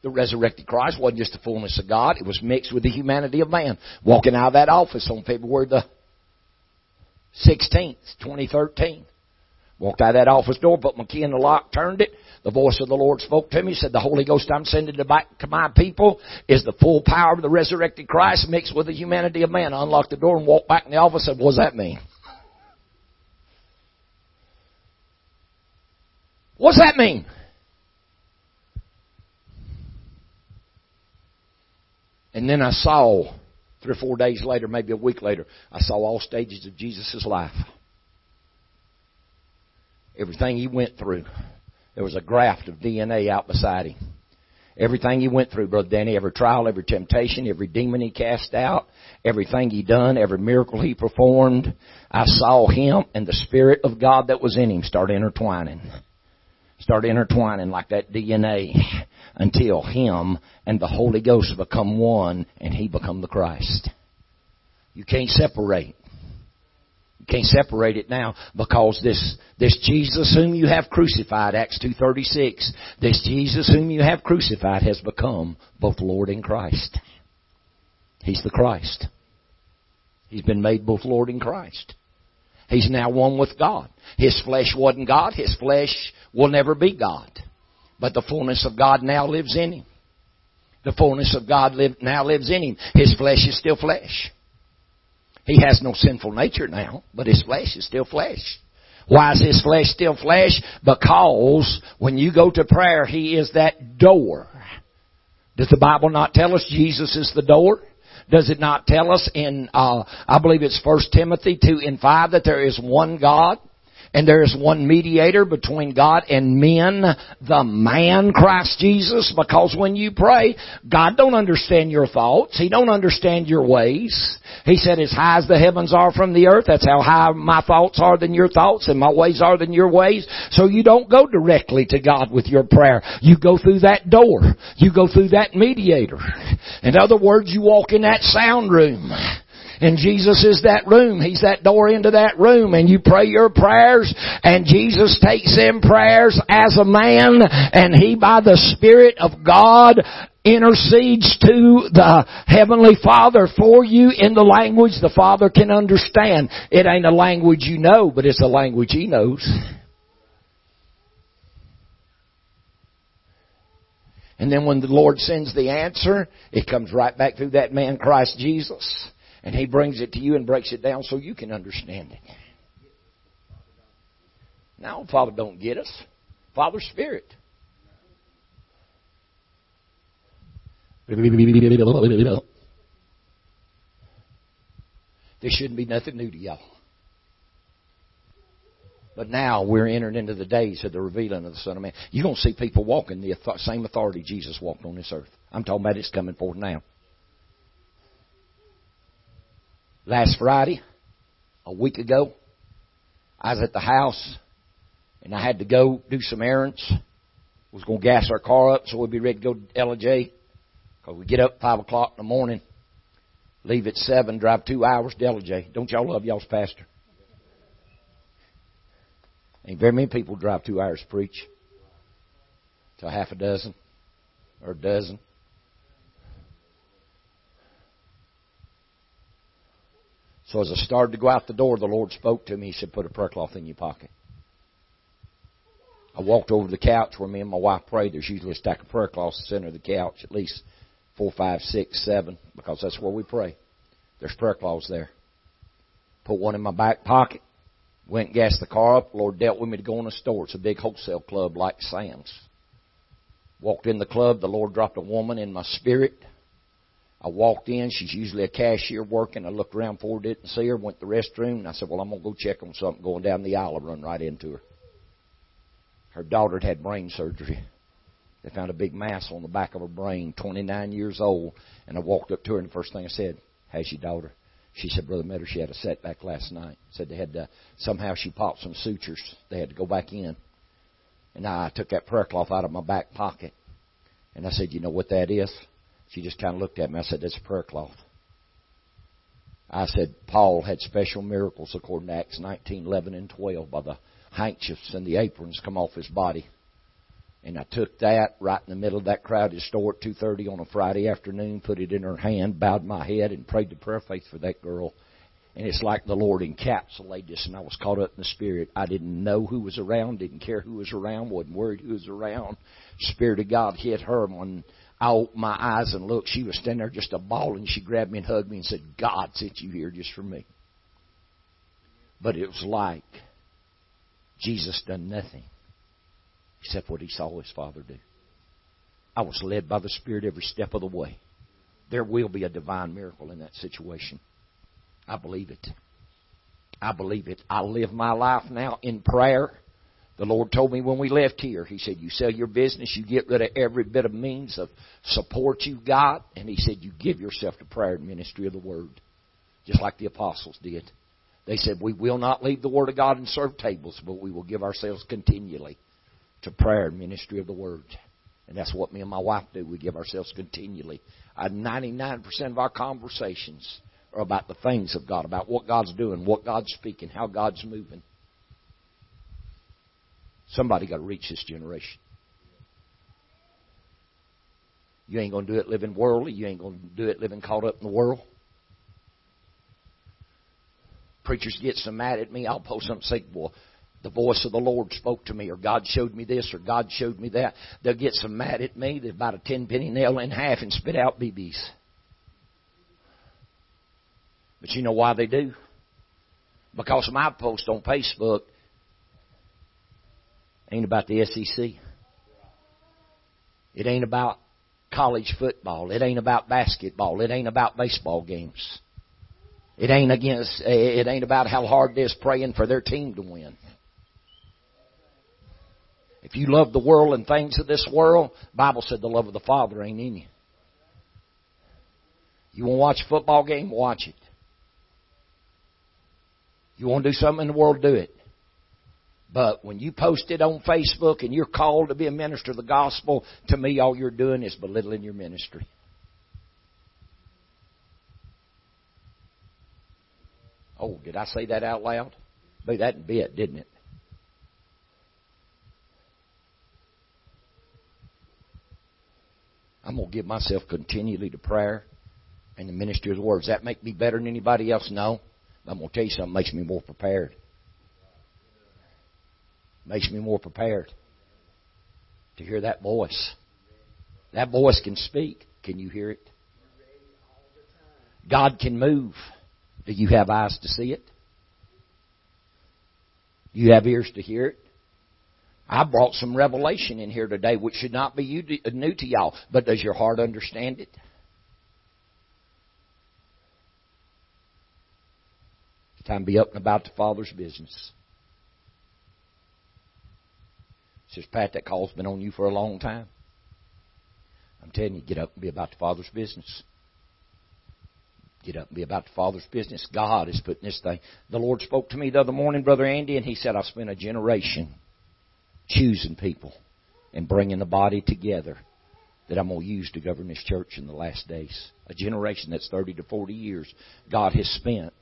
the resurrected Christ, wasn't just the fullness of God, it was mixed with the humanity of man. Walking out of that office on February the 16th, 2013. Walked out of that office door, put my key in the lock, turned it. The voice of the Lord spoke to me, said, The Holy Ghost I'm sending to back to my people is the full power of the resurrected Christ mixed with the humanity of man. I unlocked the door and walked back in the office and said, What does that mean? What's that mean? And then I saw, three or four days later, maybe a week later, I saw all stages of Jesus' life. Everything he went through. There was a graft of DNA out beside him. Everything he went through, Brother Danny, every trial, every temptation, every demon he cast out, everything he done, every miracle he performed, I saw him and the Spirit of God that was in him start intertwining. Start intertwining like that DNA *laughs* until Him and the Holy Ghost become one and He become the Christ. You can't separate. You can't separate it now because this, this Jesus whom you have crucified, Acts 2.36, this Jesus whom you have crucified has become both Lord and Christ. He's the Christ. He's been made both Lord and Christ. He's now one with God. His flesh wasn't God. His flesh will never be God. But the fullness of God now lives in him. The fullness of God live, now lives in him. His flesh is still flesh. He has no sinful nature now, but his flesh is still flesh. Why is his flesh still flesh? Because when you go to prayer, he is that door. Does the Bible not tell us Jesus is the door? Does it not tell us in, uh, I believe it's First Timothy 2 and 5 that there is one God? And there is one mediator between God and men, the man Christ Jesus, because when you pray, God don't understand your thoughts. He don't understand your ways. He said, as high as the heavens are from the earth, that's how high my thoughts are than your thoughts and my ways are than your ways. So you don't go directly to God with your prayer. You go through that door. You go through that mediator. In other words, you walk in that sound room. And Jesus is that room. He's that door into that room. And you pray your prayers and Jesus takes them prayers as a man and He by the Spirit of God intercedes to the Heavenly Father for you in the language the Father can understand. It ain't a language you know, but it's a language He knows. And then when the Lord sends the answer, it comes right back through that man Christ Jesus. And He brings it to you and breaks it down so you can understand it. Now, Father don't get us. Father Spirit. There shouldn't be nothing new to y'all. But now we're entering into the days of the revealing of the Son of Man. You're going to see people walking the same authority Jesus walked on this earth. I'm talking about it's coming forth now. Last Friday, a week ago, I was at the house and I had to go do some errands. Was going to gas our car up so we'd be ready to go to L&J. Cause we get up five o'clock in the morning, leave at seven, drive two hours to L&J. Don't y'all love y'all's pastor? Ain't very many people drive two hours to preach. To half a dozen or a dozen. So as I started to go out the door, the Lord spoke to me. He said, Put a prayer cloth in your pocket. I walked over to the couch where me and my wife pray. There's usually a stack of prayer cloths in the center of the couch, at least four, five, six, seven, because that's where we pray. There's prayer cloths there. Put one in my back pocket. Went and gassed the car up. The Lord dealt with me to go in a store. It's a big wholesale club like Sam's. Walked in the club. The Lord dropped a woman in my spirit. I walked in. She's usually a cashier working. I looked around for her, didn't see her. Went to the restroom. And I said, well, I'm going to go check on something. Going down the aisle, I run right into her. Her daughter had had brain surgery. They found a big mass on the back of her brain, 29 years old. And I walked up to her, and the first thing I said, How's your daughter? She said, Brother Metter, she had a setback last night. Said they had to, somehow she popped some sutures. They had to go back in. And I took that prayer cloth out of my back pocket. And I said, You know what that is? She just kind of looked at me. I said, That's a prayer cloth. I said, Paul had special miracles according to Acts 19, 11, and 12 by the handkerchiefs and the aprons come off his body. And I took that right in the middle of that crowded store at 2.30 on a Friday afternoon, put it in her hand, bowed my head, and prayed the prayer of faith for that girl. And it's like the Lord encapsulated this, and I was caught up in the Spirit. I didn't know who was around, didn't care who was around, wasn't worried who was around. Spirit of God hit her when I opened my eyes and looked. She was standing there just a ball, and She grabbed me and hugged me and said, God sent you here just for me. But it was like Jesus done nothing except what he saw his father do. I was led by the Spirit every step of the way. There will be a divine miracle in that situation. I believe it. I believe it. I live my life now in prayer. The Lord told me when we left here, He said, You sell your business, you get rid of every bit of means of support you've got, and He said, You give yourself to prayer and ministry of the Word, just like the apostles did. They said, We will not leave the Word of God and serve tables, but we will give ourselves continually to prayer and ministry of the Word. And that's what me and my wife do. We give ourselves continually. Uh, 99% of our conversations are about the things of God, about what God's doing, what God's speaking, how God's moving. Somebody got to reach this generation. You ain't going to do it living worldly. You ain't going to do it living caught up in the world. Preachers get so mad at me, I'll post something and say, well, the voice of the Lord spoke to me, or God showed me this, or God showed me that. They'll get so mad at me, they'll about a ten penny nail in half and spit out BBs. But you know why they do? Because my post on Facebook ain't about the SEC. It ain't about college football. It ain't about basketball. It ain't about baseball games. It ain't against, it ain't about how hard it is praying for their team to win. If you love the world and things of this world, Bible said the love of the Father ain't in you. You want to watch a football game? Watch it. You want to do something in the world? Do it. But when you post it on Facebook and you're called to be a minister of the gospel, to me all you're doing is belittling your ministry. Oh, did I say that out loud? But that bit, didn't it? I'm going to give myself continually to prayer and the ministry of the word. Does that make me better than anybody else? No. I'm going to tell you something makes me more prepared. Makes me more prepared to hear that voice. That voice can speak. Can you hear it? God can move. Do you have eyes to see it? Do you have ears to hear it? I brought some revelation in here today, which should not be uh, new to y'all. But does your heart understand it? Time to be up and about the Father's business. Says Pat, that call's been on you for a long time. I'm telling you, get up and be about the Father's business. Get up and be about the Father's business. God is putting this thing. The Lord spoke to me the other morning, Brother Andy, and He said, I've spent a generation choosing people and bringing the body together that I'm going to use to govern this church in the last days. A generation that's 30 to 40 years God has spent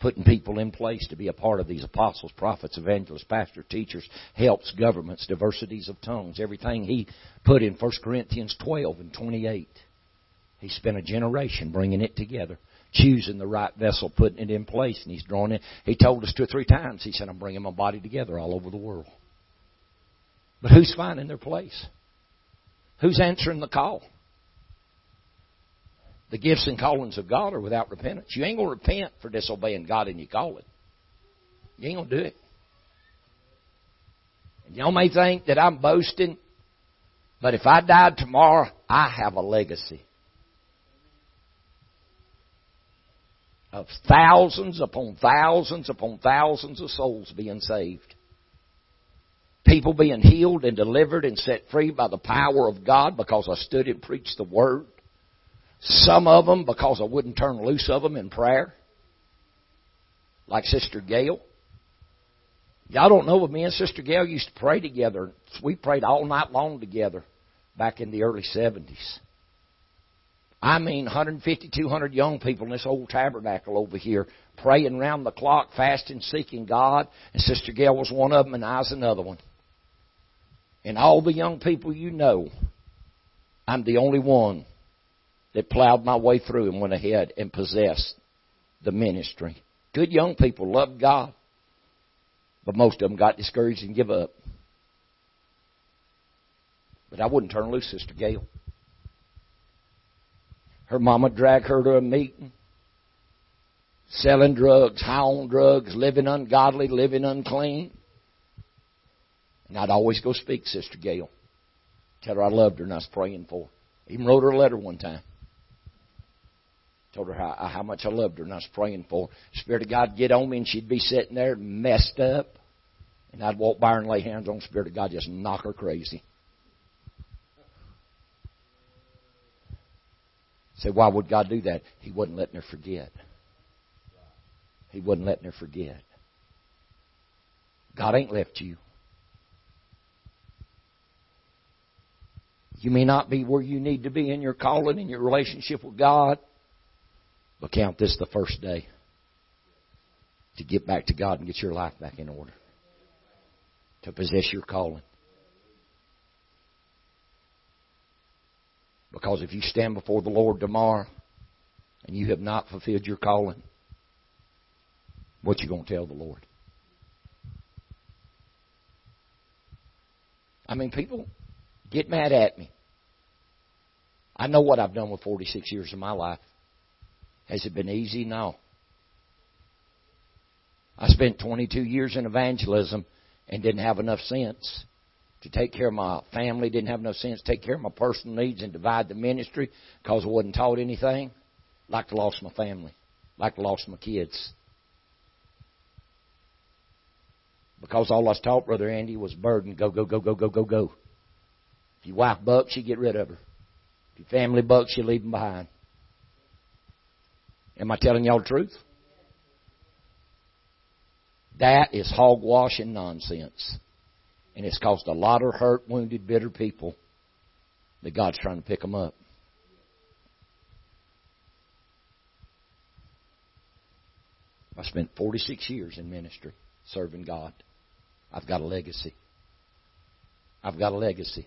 putting people in place to be a part of these apostles, prophets, evangelists, pastors, teachers, helps, governments, diversities of tongues, everything he put in 1 Corinthians 12 and 28. He spent a generation bringing it together, choosing the right vessel, putting it in place, and he's drawn it. He told us two or three times, he said, I'm bringing my body together all over the world. But who's finding their place? Who's answering the call? The gifts and callings of God are without repentance. You ain't going to repent for disobeying God in your calling. You ain't going to do it. And y'all may think that I'm boasting, but if I died tomorrow, I have a legacy. Of thousands upon thousands upon thousands of souls being saved. People being healed and delivered and set free by the power of God because I stood and preached the Word. Some of them because I wouldn't turn loose of them in prayer. Like Sister Gail. Y'all don't know, but me and Sister Gail used to pray together. We prayed all night long together back in the early 70s. I mean, 150, 200 young people in this old tabernacle over here praying round the clock, fasting, seeking God. And Sister Gail was one of them, and I was another one. And all the young people you know, I'm the only one that plowed my way through and went ahead and possessed the ministry. Good young people loved God, but most of them got discouraged and give up. But I wouldn't turn loose Sister Gail. Her mama dragged her to a meeting, selling drugs, high on drugs, living ungodly, living unclean. And I'd always go speak Sister Gail. Tell her I loved her and I was praying for her. Even wrote her a letter one time. Told her how, uh, how much I loved her and I was praying for her. Spirit of God get on me and she'd be sitting there messed up. And I'd walk by her and lay hands on Spirit of God, just knock her crazy. Say, why would God do that? He wasn't letting her forget. He wasn't letting her forget. God ain't left you. You may not be where you need to be in your calling, in your relationship with God. But count this the first day to get back to God and get your life back in order. To possess your calling. Because if you stand before the Lord tomorrow and you have not fulfilled your calling, what you going to tell the Lord? I mean, people get mad at me. I know what I've done with 46 years of my life. Has it been easy? No. I spent 22 years in evangelism and didn't have enough sense to take care of my family, didn't have enough sense to take care of my personal needs and divide the ministry because I wasn't taught anything. Like to lost my family. Like to lost my kids. Because all I was taught, Brother Andy, was burden. Go, go, go, go, go, go, go. If your wife bucks, you get rid of her. If your family bucks, you leave them behind. Am I telling y'all the truth? That is hogwash and nonsense. And it's caused a lot of hurt, wounded, bitter people that God's trying to pick them up. I spent 46 years in ministry serving God. I've got a legacy. I've got a legacy.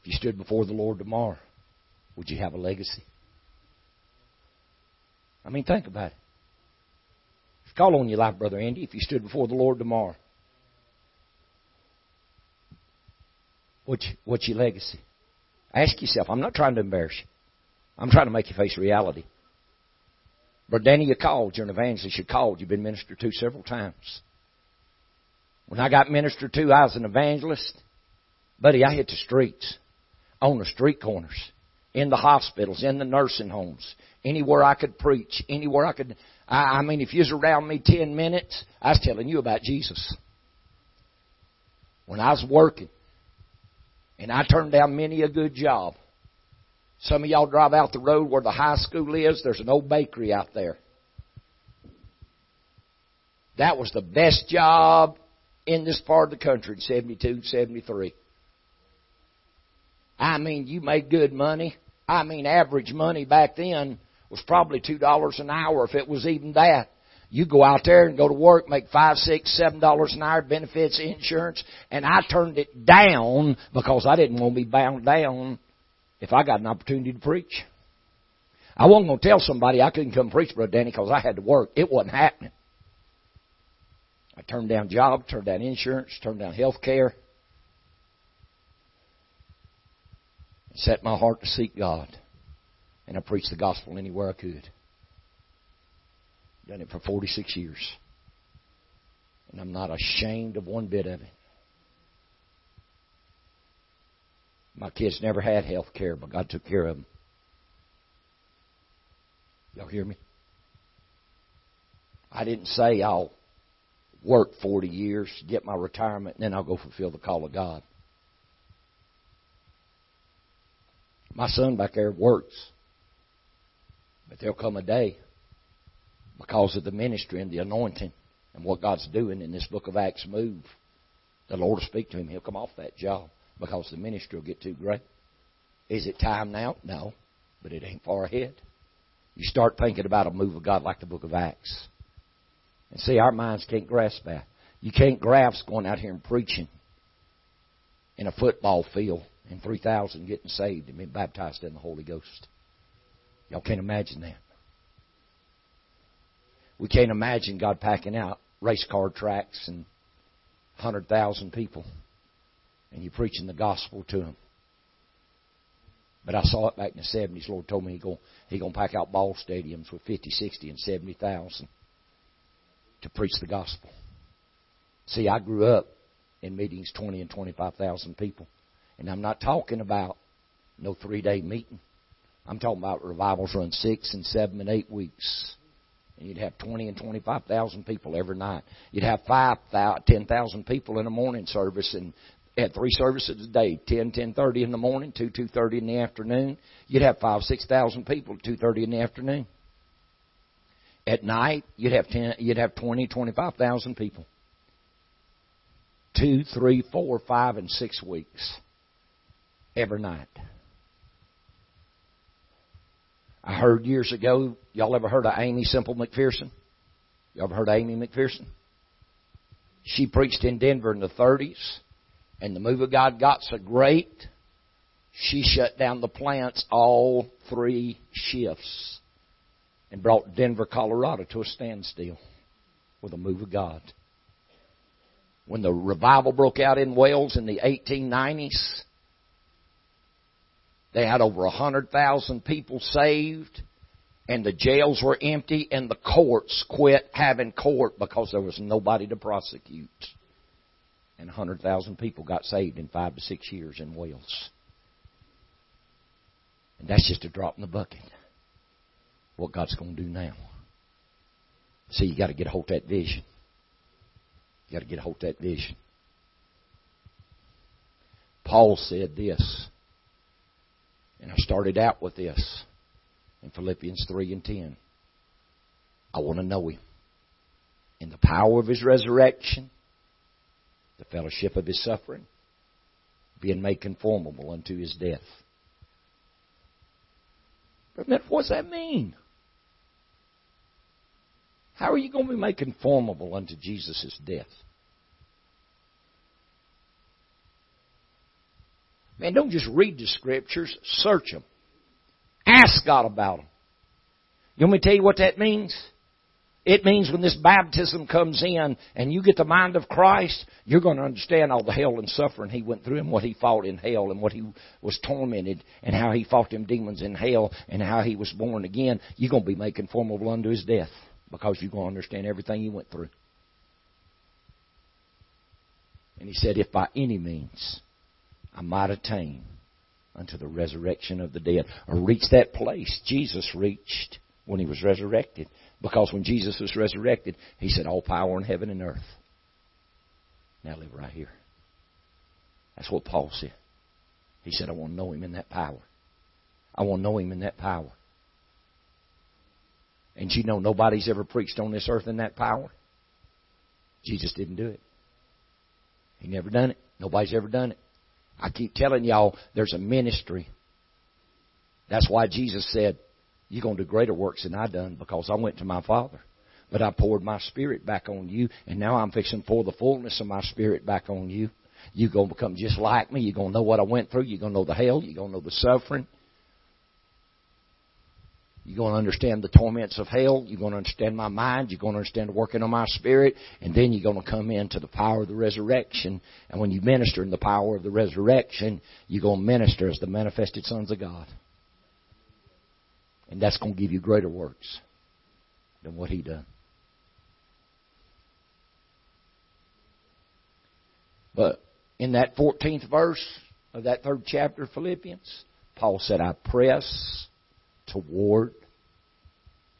If you stood before the Lord tomorrow, would you have a legacy? I mean, think about it. Call on your life, Brother Andy, if you stood before the Lord tomorrow. What's, what's your legacy? Ask yourself. I'm not trying to embarrass you. I'm trying to make you face reality. Brother Danny, you called. You're an evangelist. You called. You've been ministered to several times. When I got ministered to, I was an evangelist. Buddy, I hit the streets, on the street corners, in the hospitals, in the nursing homes, anywhere I could preach, anywhere I could. I, I mean, if you was around me ten minutes, I was telling you about Jesus. When I was working, and I turned down many a good job. Some of y'all drive out the road where the high school is. There's an old bakery out there. That was the best job in this part of the country in 72, 73. I mean, you made good money. I mean, average money back then was probably two dollars an hour, if it was even that. You go out there and go to work, make five, six, seven dollars an hour, benefits, insurance, and I turned it down because I didn't want to be bound down if I got an opportunity to preach. I wasn't going to tell somebody I couldn't come preach, Brother Danny, because I had to work. It wasn't happening. I turned down job, turned down insurance, turned down health care. Set my heart to seek God. And I preached the gospel anywhere I could. Done it for 46 years. And I'm not ashamed of one bit of it. My kids never had health care, but God took care of them. Y'all hear me? I didn't say I'll work 40 years, get my retirement, and then I'll go fulfill the call of God. My son back there works. But there'll come a day because of the ministry and the anointing and what God's doing in this book of Acts move. The Lord will speak to him. He'll come off that job because the ministry will get too great. Is it time now? No. But it ain't far ahead. You start thinking about a move of God like the book of Acts. And see, our minds can't grasp that. You can't grasp going out here and preaching in a football field and 3,000 getting saved and being baptized in the Holy Ghost. Y'all can't imagine that. We can't imagine God packing out race car tracks and 100,000 people and you preaching the gospel to them. But I saw it back in the 70s. Lord told me He going he gonna pack out ball stadiums with 50, 60, and 70,000 to preach the gospel. See, I grew up in meetings 20 and 25,000 people. And I'm not talking about no three day meeting. I'm talking about revivals run six and seven and eight weeks. And you'd have 20 and 25,000 people every night. You'd have 5,000, 10,000 people in a morning service and had three services a day, 10, 10.30 in the morning, 2, 2.30 in the afternoon. You'd have 5, 6,000 people at 2.30 in the afternoon. At night, you'd have 10, you'd have 20, 25,000 people. Two, three, four, five, and six weeks every night. I heard years ago, y'all ever heard of Aimee Semple McPherson? Y'all ever heard of Aimee McPherson? She preached in Denver in the 30s, and the move of God got so great, she shut down the plants all three shifts and brought Denver, Colorado to a standstill with a move of God. When the revival broke out in Wales in the 1890s, they had over a hundred thousand people saved, and the jails were empty, and the courts quit having court because there was nobody to prosecute. And a hundred thousand people got saved in five to six years in Wales. And that's just a drop in the bucket. What God's going to do now. See, you got to get a hold of that vision. You got to get a hold of that vision. Paul said this and I started out with this in Philippians 3 and 10. I want to know Him. In the power of His resurrection, the fellowship of His suffering, being made conformable unto His death. But what does that mean? How are you going to be made conformable unto Jesus' death? Man, don't just read the scriptures, search them. Ask God about them. You want me to tell you what that means? It means when this baptism comes in and you get the mind of Christ, you're going to understand all the hell and suffering he went through and what he fought in hell and what he was tormented and how he fought them demons in hell and how he was born again. You're going to be made conformable unto his death because you're going to understand everything he went through. And he said, If by any means I might attain unto the resurrection of the dead, or reach that place Jesus reached when he was resurrected. Because when Jesus was resurrected, he said, All power in heaven and earth. Now live right here. That's what Paul said. He said, I want to know him in that power. I want to know him in that power. And you know nobody's ever preached on this earth in that power? Jesus didn't do it. He never done it. Nobody's ever done it. I keep telling y'all there's a ministry. That's why Jesus said, You're going to do greater works than I done because I went to my Father. But I poured my spirit back on you, and now I'm fixing to pour the fullness of my spirit back on you. You're going to become just like me. You're going to know what I went through. You're going to know the hell. You're going to know the suffering. You're going to understand the torments of hell. You're going to understand my mind. You're going to understand the working of my spirit. And then you're going to come into the power of the resurrection. And when you minister in the power of the resurrection, you're going to minister as the manifested sons of God. And that's going to give you greater works than what he done. But in that 14th verse of that third chapter of Philippians, Paul said, I press toward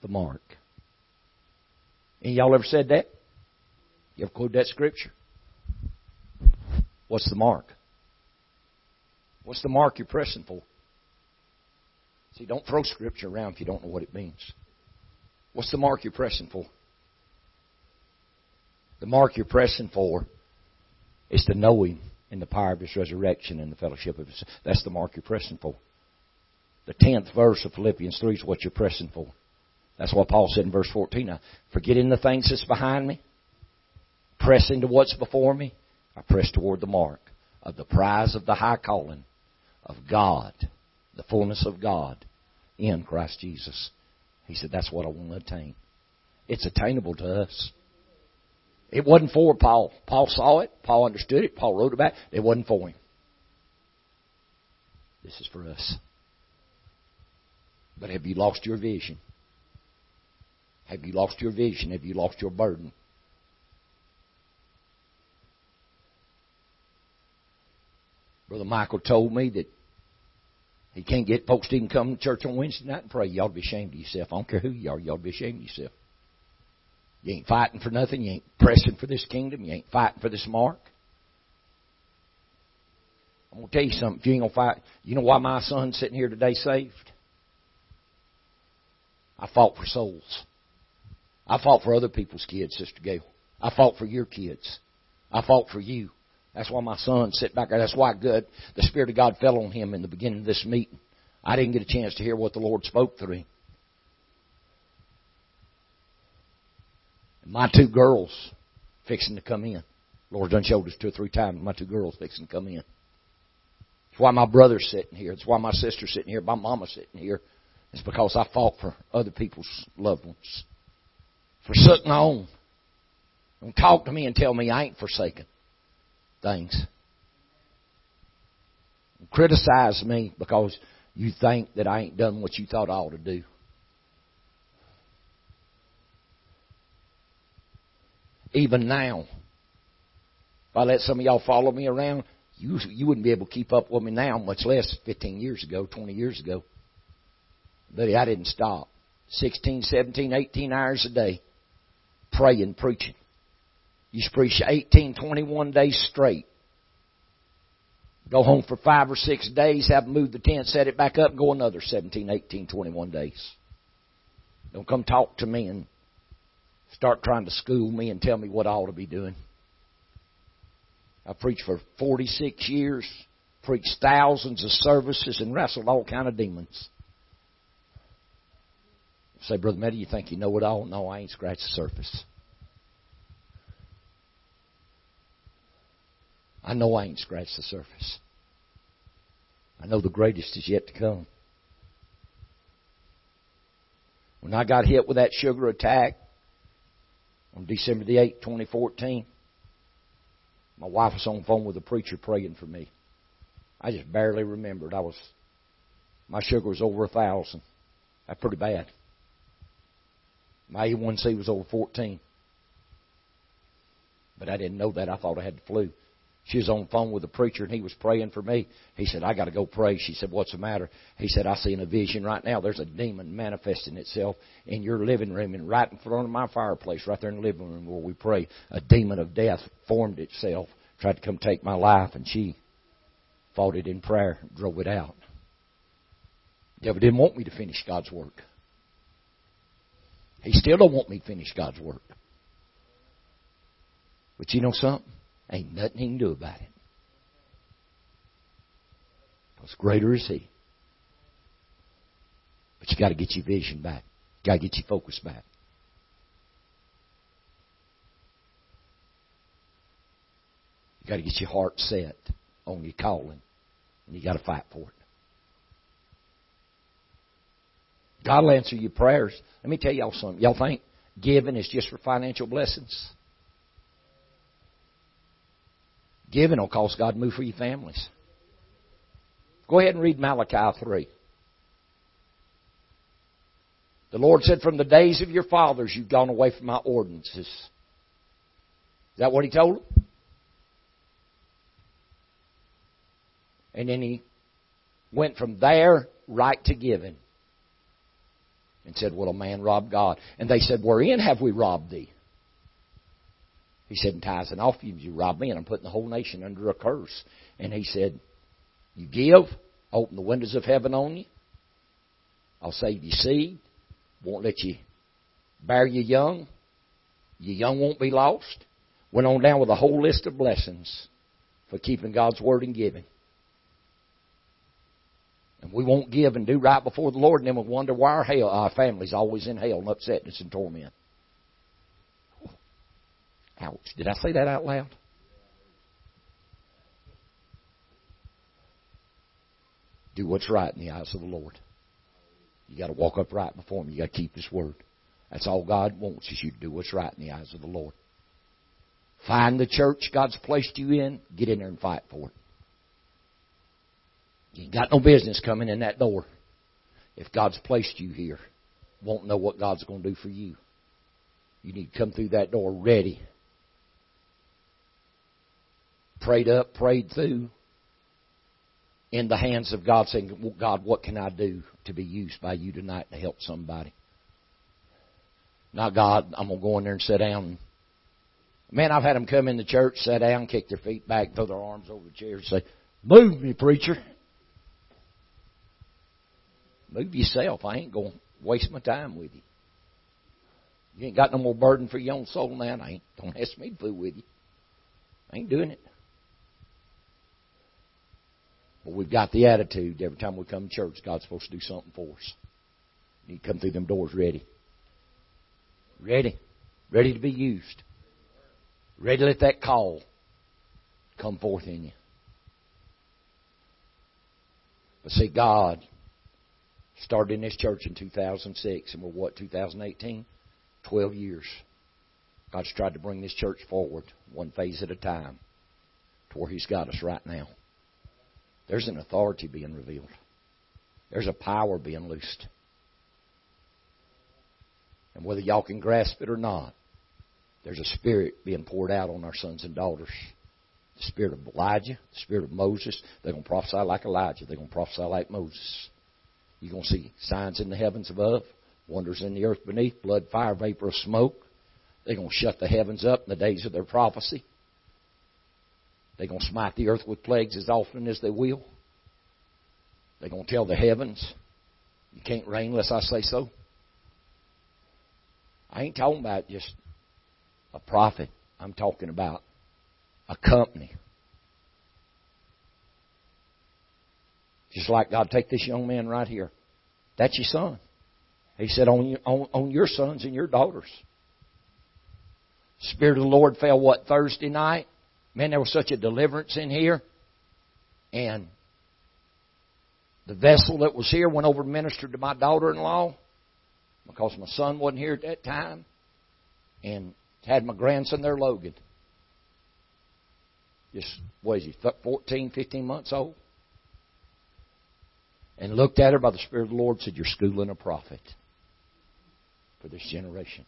the mark. Any y'all ever said that? You ever quoted that scripture? What's the mark? What's the mark you're pressing for? See, don't throw scripture around if you don't know what it means. What's the mark you're pressing for? The mark you're pressing for is to know Him in the power of His resurrection and the fellowship of His. That's the mark you're pressing for. The tenth verse of Philippians 3 is what you're pressing for. That's what Paul said in verse 14. Now, forgetting the things that's behind me, pressing to what's before me, I press toward the mark of the prize of the high calling of God, the fullness of God in Christ Jesus. He said, that's what I want to attain. It's attainable to us. It wasn't for Paul. Paul saw it. Paul understood it. Paul wrote about it. It wasn't for him. This is for us. But have you lost your vision? Have you lost your vision? Have you lost your burden? Brother Michael told me that he can't get folks to even come to church on Wednesday night and pray. You ought to be ashamed of yourself. I don't care who you are. You ought to be ashamed of yourself. You ain't fighting for nothing. You ain't pressing for this kingdom. You ain't fighting for this mark. I'm going to tell you something. If you ain't going to fight, you know why my son's sitting here today saved? I fought for souls. I fought for other people's kids, Sister Gail. I fought for your kids. I fought for you. That's why my son sat back there. That's why good the Spirit of God fell on him in the beginning of this meeting. I didn't get a chance to hear what the Lord spoke through him. My two girls fixing to come in. Lord done showed us two or three times. My two girls fixing to come in. That's why my brother's sitting here. That's why my sister's sitting here. My mama's sitting here. It's because I fought for other people's loved ones. Forsook my own. Don't talk to me and tell me I ain't forsaken things. Criticize me because you think that I ain't done what you thought I ought to do. Even now, if I let some of y'all follow me around, you you wouldn't be able to keep up with me now, much less 15 years ago, 20 years ago. Buddy, I didn't stop. 16, 17, 18 hours a day praying, preaching. To preach 18, 21 days straight. Go home for five or six days, have them move the tent, set it back up, go another 17, 18, 21 days. Don't come talk to me and start trying to school me and tell me what I ought to be doing. I preached for 46 years, preached thousands of services, and wrestled all kind of demons. Say, Brother Matty, you think you know it all? No, I ain't scratched the surface. I know I ain't scratched the surface. I know the greatest is yet to come. When I got hit with that sugar attack on December the 8th, 2014, my wife was on the phone with a preacher praying for me. I just barely remembered. I was, my sugar was over a thousand. That's pretty bad. My A1C was over 14. But I didn't know that. I thought I had the flu. She was on the phone with a preacher and he was praying for me. He said, I got to go pray. She said, What's the matter? He said, I see in a vision right now there's a demon manifesting itself in your living room and right in front of my fireplace, right there in the living room where we pray. A demon of death formed itself, tried to come take my life, and she fought it in prayer, drove it out. The devil didn't want me to finish God's work. He still don't want me to finish God's work. But you know something? Ain't nothing he can do about it. Because greater is he. But you got to get your vision back. You got to get your focus back. You got to get your heart set on your calling. And you got to fight for it. God will answer your prayers. Let me tell y'all something. Y'all think giving is just for financial blessings? Giving will cause God to move for your families. Go ahead and read Malachi 3. The Lord said, From the days of your fathers you've gone away from my ordinances. Is that what He told them? And then He went from there right to giving. And said, Will a man rob God? And they said, Wherein have we robbed thee? He said, In tithes and offerings you rob me, and I'm putting the whole nation under a curse. And he said, You give, open the windows of heaven on you. I'll save your seed. Won't let you bear your young. Your young won't be lost. Went on down with a whole list of blessings for keeping God's word and giving. And we won't give and do right before the Lord, and then we'll wonder why our, hell, our family's always in hell and upsetness and torment. Ouch. Did I say that out loud? Do what's right in the eyes of the Lord. You got to walk upright before Him. You got to keep His word. That's all God wants is you to do what's right in the eyes of the Lord. Find the church God's placed you in. Get in there and fight for it. You got no business coming in that door if God's placed you here. Won't know what God's going to do for you. You need to come through that door ready prayed up, prayed through, in the hands of God, saying, well, God, what can I do to be used by you tonight to help somebody? Not God, I'm going to go in there and sit down. Man, I've had them come in the church, sit down, kick their feet back, throw their arms over the chair, and say, Move me, preacher. Move yourself. I ain't going to waste my time with you. You ain't got no more burden for your own soul now. I ain't. Don't ask me to fool with you. I ain't doing it. But we've got the attitude every time we come to church, God's supposed to do something for us. You come through them doors ready. Ready. Ready to be used. Ready to let that call come forth in you. But see, God started in this church in 2006, and we're what, 2018? 12 years. God's tried to bring this church forward one phase at a time to where He's got us right now. There's an authority being revealed. There's a power being loosed. And whether y'all can grasp it or not, there's a spirit being poured out on our sons and daughters. The spirit of Elijah, the spirit of Moses. They're going to prophesy like Elijah. They're going to prophesy like Moses. You're going to see signs in the heavens above, wonders in the earth beneath, blood, fire, vapor smoke. They're going to shut the heavens up in the days of their prophecy. They're going to smite the earth with plagues as often as they will. They're going to tell the heavens, you can't rain unless I say so. I ain't talking about just a prophet. I'm talking about a company. Just like God, take this young man right here. That's your son. He said, on on, on your sons and your daughters. Spirit of the Lord fell what, Thursday night? Man, there was such a deliverance in here. And the vessel that was here went over and ministered to my daughter in law because my son wasn't here at that time. And had my grandson there, Logan. Just, what is he, 14, 15 months old? And looked at her by the Spirit of the Lord said, You're schooling a prophet for this generation.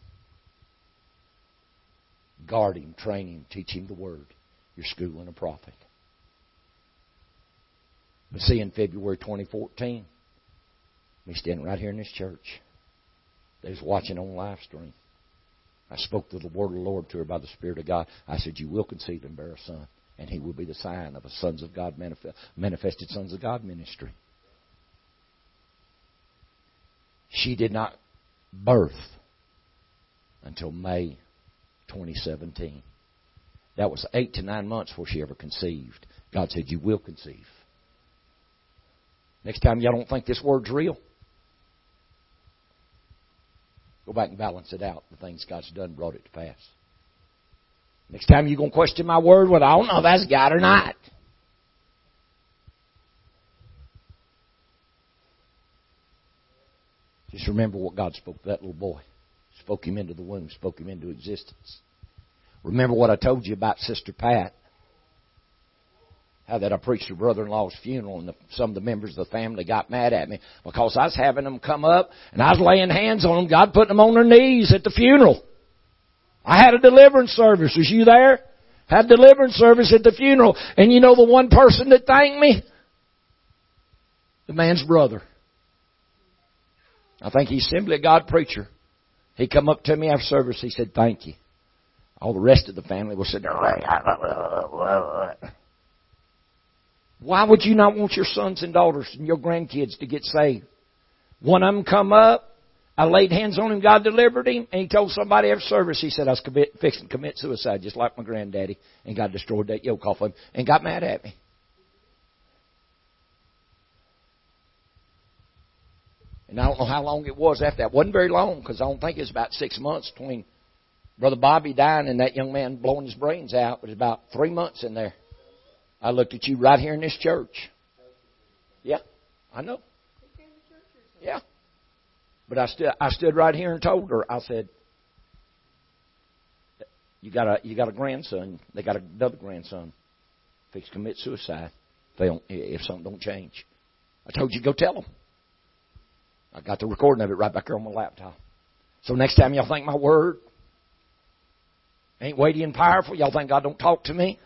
Guard him, train him, teach him the word. you're schooling a prophet. But see, in February 2014, me standing right here in this church, they was watching on live stream. I spoke to the word of the Lord to her by the Spirit of God. I said, You will conceive and bear a son, and he will be the sign of a sons of God manifested sons of God ministry. She did not birth until May 2017. That was eight to nine months before she ever conceived. God said, You will conceive. Next time y'all don't think this word's real, go back and balance it out. The things God's done brought it to pass. Next time you're going to question my word, well, I don't know if that's God or not. Just remember what God spoke to that little boy. Spoke him into the womb, spoke him into existence. Remember what I told you about Sister Pat. How that I preached her brother-in-law's funeral and the, some of the members of the family got mad at me because I was having them come up and I was laying hands on them, God putting them on their knees at the funeral. I had a deliverance service. Was you there? Had deliverance service at the funeral. And you know the one person that thanked me? The man's brother. I think he's simply a God preacher. He come up to me after service. He said, "Thank you." All the rest of the family was sitting there. Why would you not want your sons and daughters and your grandkids to get saved? One of them come up. I laid hands on him. God delivered him, and he told somebody after service. He said, "I was commit, fixing to commit suicide, just like my granddaddy." And God destroyed that yoke off him, and got mad at me. And I don't know how long it was after that. It wasn't very long because I don't think it was about six months between Brother Bobby dying and that young man blowing his brains out. It was about three months in there. I looked at you right here in this church. Yeah, I know. Yeah. But I stood I stood right here and told her, I said, You got a you got a grandson, they got another grandson. Fix to commit suicide if they don't if something don't change. I told you go tell them. I got the recording of it right back here on my laptop. So next time y'all think my word ain't weighty and powerful, y'all think God don't talk to me?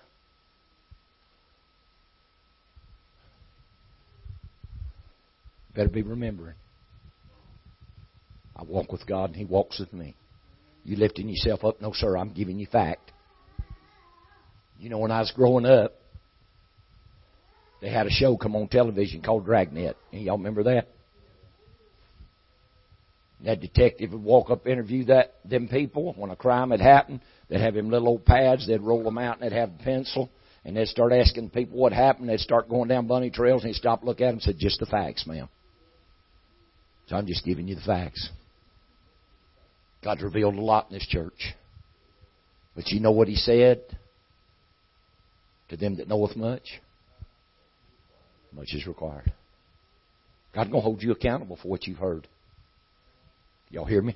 Better be remembering. I walk with God and He walks with me. You lifting yourself up? No, sir, I'm giving you fact. You know, when I was growing up, they had a show come on television called Dragnet. Y'all remember that? That detective would walk up, interview that them people when a crime had happened. They'd have him little old pads. They'd roll them out, and they'd have a pencil, and they'd start asking people what happened. They'd start going down bunny trails, and he'd stop, look at them, and said, "Just the facts, ma'am." So I'm just giving you the facts. God's revealed a lot in this church, but you know what He said to them that knoweth much. Much is required. God's going to hold you accountable for what you've heard. Y'all hear me?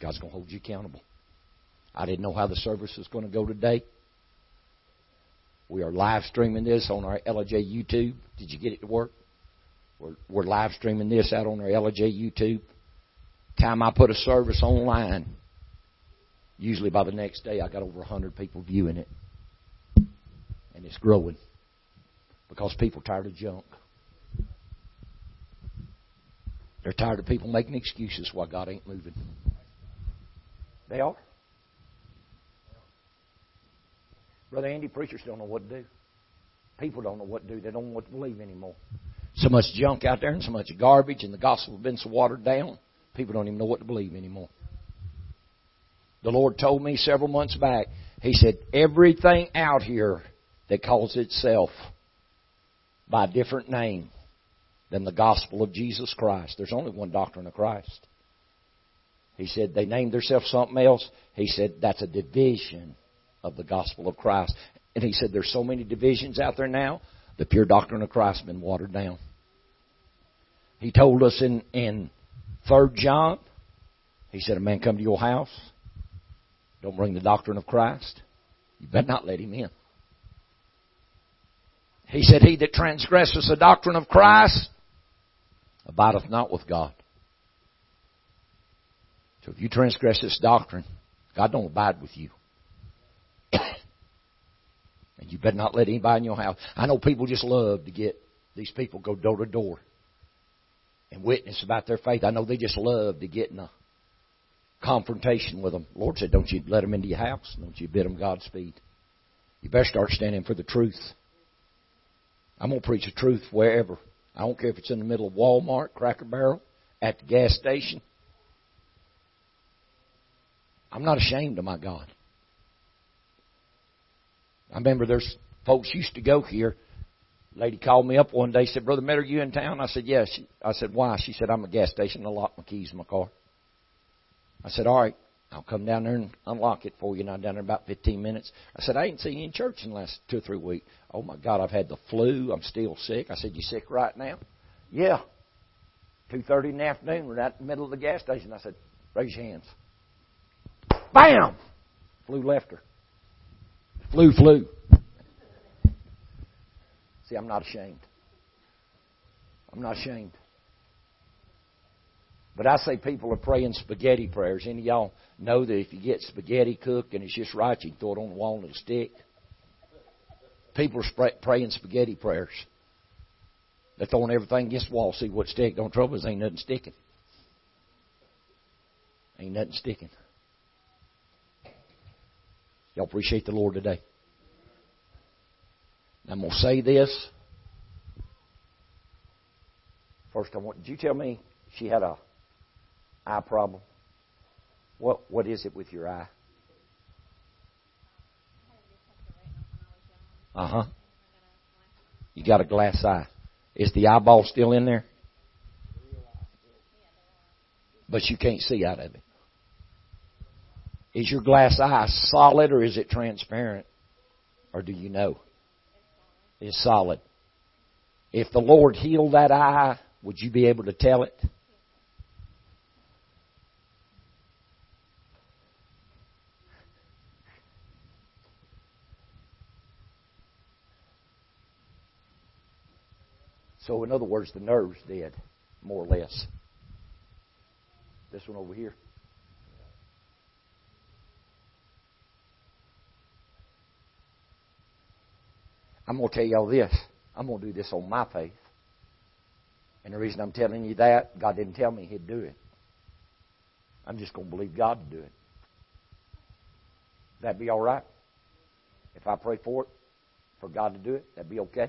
God's going to hold you accountable. I didn't know how the service was going to go today. We are live streaming this on our LJ YouTube. Did you get it to work? We're, we're live streaming this out on our LJ YouTube. Time I put a service online, usually by the next day, I got over 100 people viewing it. And it's growing because people tired of junk. They're tired of people making excuses why God ain't moving. They are. Brother Andy, preachers don't know what to do. People don't know what to do. They don't know what to believe anymore. So much junk out there and so much garbage, and the gospel has been so watered down, people don't even know what to believe anymore. The Lord told me several months back, He said, everything out here that calls itself by a different name than the gospel of Jesus Christ. There's only one doctrine of Christ. He said they named themselves something else. He said that's a division of the gospel of Christ. And he said there's so many divisions out there now, the pure doctrine of Christ has been watered down. He told us in, in 3 John, he said, a man come to your house, don't bring the doctrine of Christ, you better not let him in. He said, He that transgresses the doctrine of Christ abideth not with God. So if you transgress this doctrine, God don't abide with you. *coughs* and you better not let anybody in your house. I know people just love to get these people go door to door and witness about their faith. I know they just love to get in a confrontation with them. Lord said, don't you let them into your house. Don't you bid them Godspeed. You better start standing for the truth. I'm going to preach the truth wherever. I don't care if it's in the middle of Walmart, Cracker Barrel, at the gas station. I'm not ashamed of my God. I remember there's folks used to go here. Lady called me up one day, said, Brother Metter, you in town? I said, Yes. I said, Why? She said, I'm a gas station. I locked my keys in my car. I said, All right, I'll come down there and unlock it for you. And I'm down there about 15 minutes. I said, I ain't seen you in church in the last two or three weeks. Oh my God, I've had the flu. I'm still sick. I said, You sick right now? Yeah. 2.30 in the afternoon, we're out in the middle of the gas station. I said, Raise your hands. Bam! Flu left her. Flu flew. See, I'm not ashamed. I'm not ashamed. But I say people are praying spaghetti prayers. Any of y'all know that if you get spaghetti cooked and it's just right, you can throw it on the wall and it'll stick? People are praying spaghetti prayers. They're throwing everything against the wall, see what sticks. Don't trouble is ain't nothing sticking. Ain't nothing sticking. Y'all appreciate the Lord today. I'm going to say this. First, I want. Did you tell me she had a eye problem? What What is it with your eye? Uh huh. You got a glass eye. Is the eyeball still in there? But you can't see out of it. Is your glass eye solid or is it transparent? Or do you know? It's solid. If the Lord healed that eye, would you be able to tell it? So, in other words, the nerve's dead, more or less. This one over here. I'm going to tell y'all this. I'm going to do this on my faith. And the reason I'm telling you that, God didn't tell me He'd do it. I'm just going to believe God to do it. That'd be all right? If I pray for it, for God to do it, that'd be okay.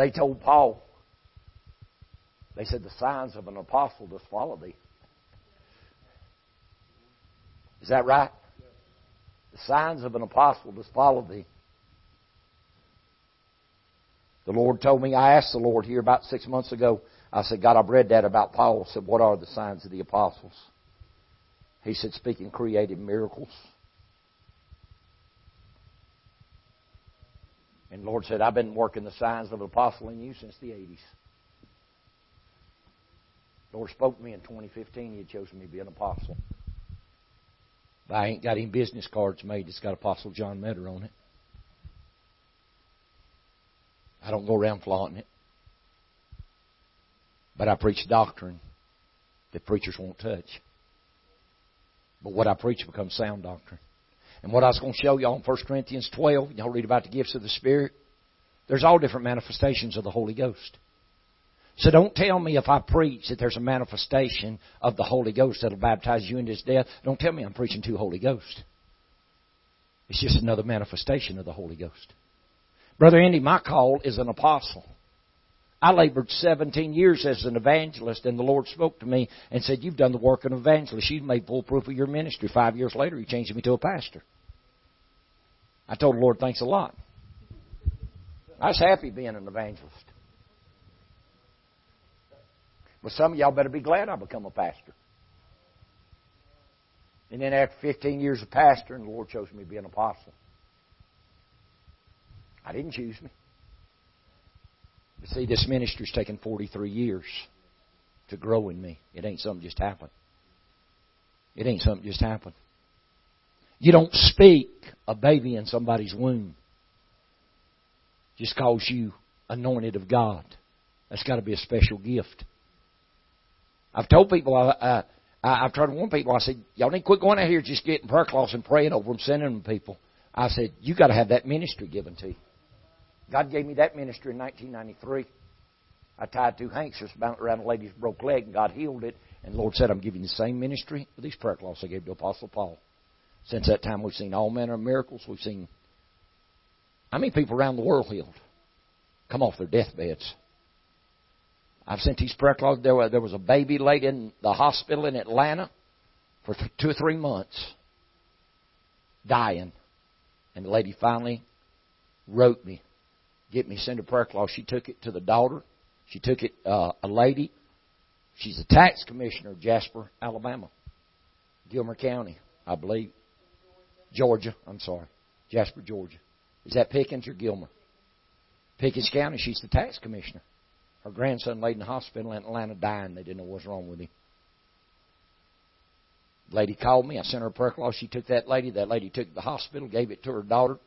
They told Paul, they said, the signs of an apostle just follow thee. Is that right? The signs of an apostle just follow thee. The Lord told me, I asked the Lord here about six months ago, I said, God, I've read that about Paul. I said, what are the signs of the apostles? He said, speaking creative miracles. And Lord said, I've been working the signs of an apostle in you since the 80s. The Lord spoke to me in 2015. He had chosen me to be an apostle. But I ain't got any business cards made that's got Apostle John Metter on it. I don't go around flaunting it. But I preach doctrine that preachers won't touch. But what I preach becomes sound doctrine. And what I was going to show y'all in 1 Corinthians 12, y'all read about the gifts of the Spirit. There's all different manifestations of the Holy Ghost. So don't tell me if I preach that there's a manifestation of the Holy Ghost that'll baptize you into His death. Don't tell me I'm preaching to Holy Ghost. It's just another manifestation of the Holy Ghost. Brother Andy, my call is an apostle. I labored 17 years as an evangelist, and the Lord spoke to me and said, You've done the work of an evangelist. You've made full proof of your ministry. Five years later, He changed me to a pastor. I told the Lord, Thanks a lot. I was happy being an evangelist. But some of y'all better be glad I become a pastor. And then after 15 years of pastoring, the Lord chose me to be an apostle. I didn't choose me. But see, this ministry's taken 43 years to grow in me. It ain't something just happened. It ain't something just happened. You don't speak a baby in somebody's womb just cause you anointed of God. That's got to be a special gift. I've told people I, I, I've tried to warn people. I said, y'all need to quit going out here just getting prayer cloths and praying over them, sending them to people. I said, you got to have that ministry given to you. God gave me that ministry in 1993. I tied two handkerchiefs around a lady's broke leg, and God healed it. And the Lord said, I'm giving the same ministry with these prayer cloths I gave to Apostle Paul. Since that time, we've seen all manner of miracles. We've seen how many people around the world healed come off their deathbeds. I've sent these prayer cloths. There, there was a baby laid in the hospital in Atlanta for two or three months, dying. And the lady finally wrote me, get me, send a prayer cloth. She took it to the daughter. She took it, uh, a lady. She's a tax commissioner Jasper, Alabama. Gilmer County, I believe. Georgia, I'm sorry. Jasper, Georgia. Is that Pickens or Gilmer? Pickens County, she's the tax commissioner. Her grandson laid in the hospital in Atlanta dying. They didn't know what's wrong with him. Lady called me. I sent her a prayer cloth. She took that lady. That lady took the hospital, gave it to her daughter.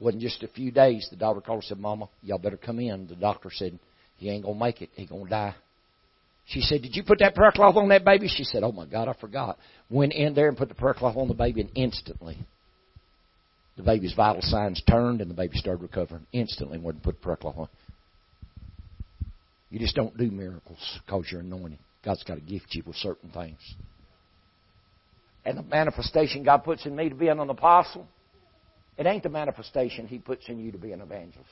Wasn't just a few days. The daughter called and said, Mama, y'all better come in. The doctor said, he ain't going to make it. He going to die. She said, Did you put that prayer cloth on that baby? She said, Oh my God, I forgot. Went in there and put the prayer cloth on the baby, and instantly the baby's vital signs turned and the baby started recovering instantly to put the prayer cloth on. You just don't do miracles because you're anointed. God's got to gift you with certain things. And the manifestation God puts in me to be an apostle, it ain't the manifestation He puts in you to be an evangelist.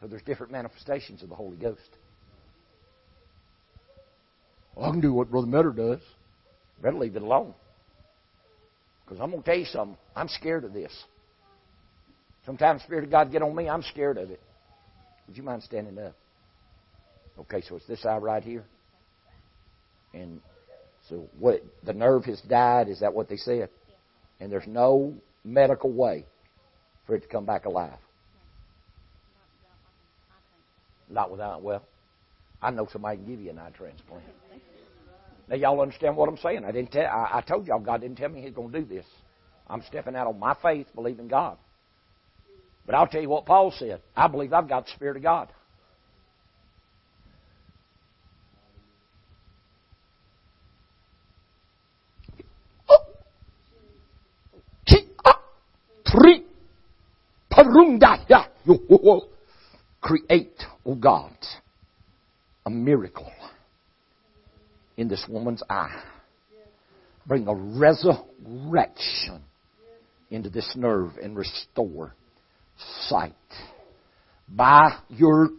So there's different manifestations of the Holy Ghost. Well, I can do what Brother Metter does. Better leave it alone. Because I'm going to tell you something. I'm scared of this. Sometimes the Spirit of God get on me, I'm scared of it. Would you mind standing up? Okay, so it's this eye right here. And so what the nerve has died, is that what they said? And there's no medical way for it to come back alive. Not without well, I know somebody can give you an eye transplant. Now y'all understand what I'm saying? I didn't tell. I, I told y'all God didn't tell me He's going to do this. I'm stepping out on my faith, believing God. But I'll tell you what Paul said. I believe I've got the Spirit of God. Create, oh God, a miracle in this woman's eye. Bring a resurrection into this nerve and restore sight. By your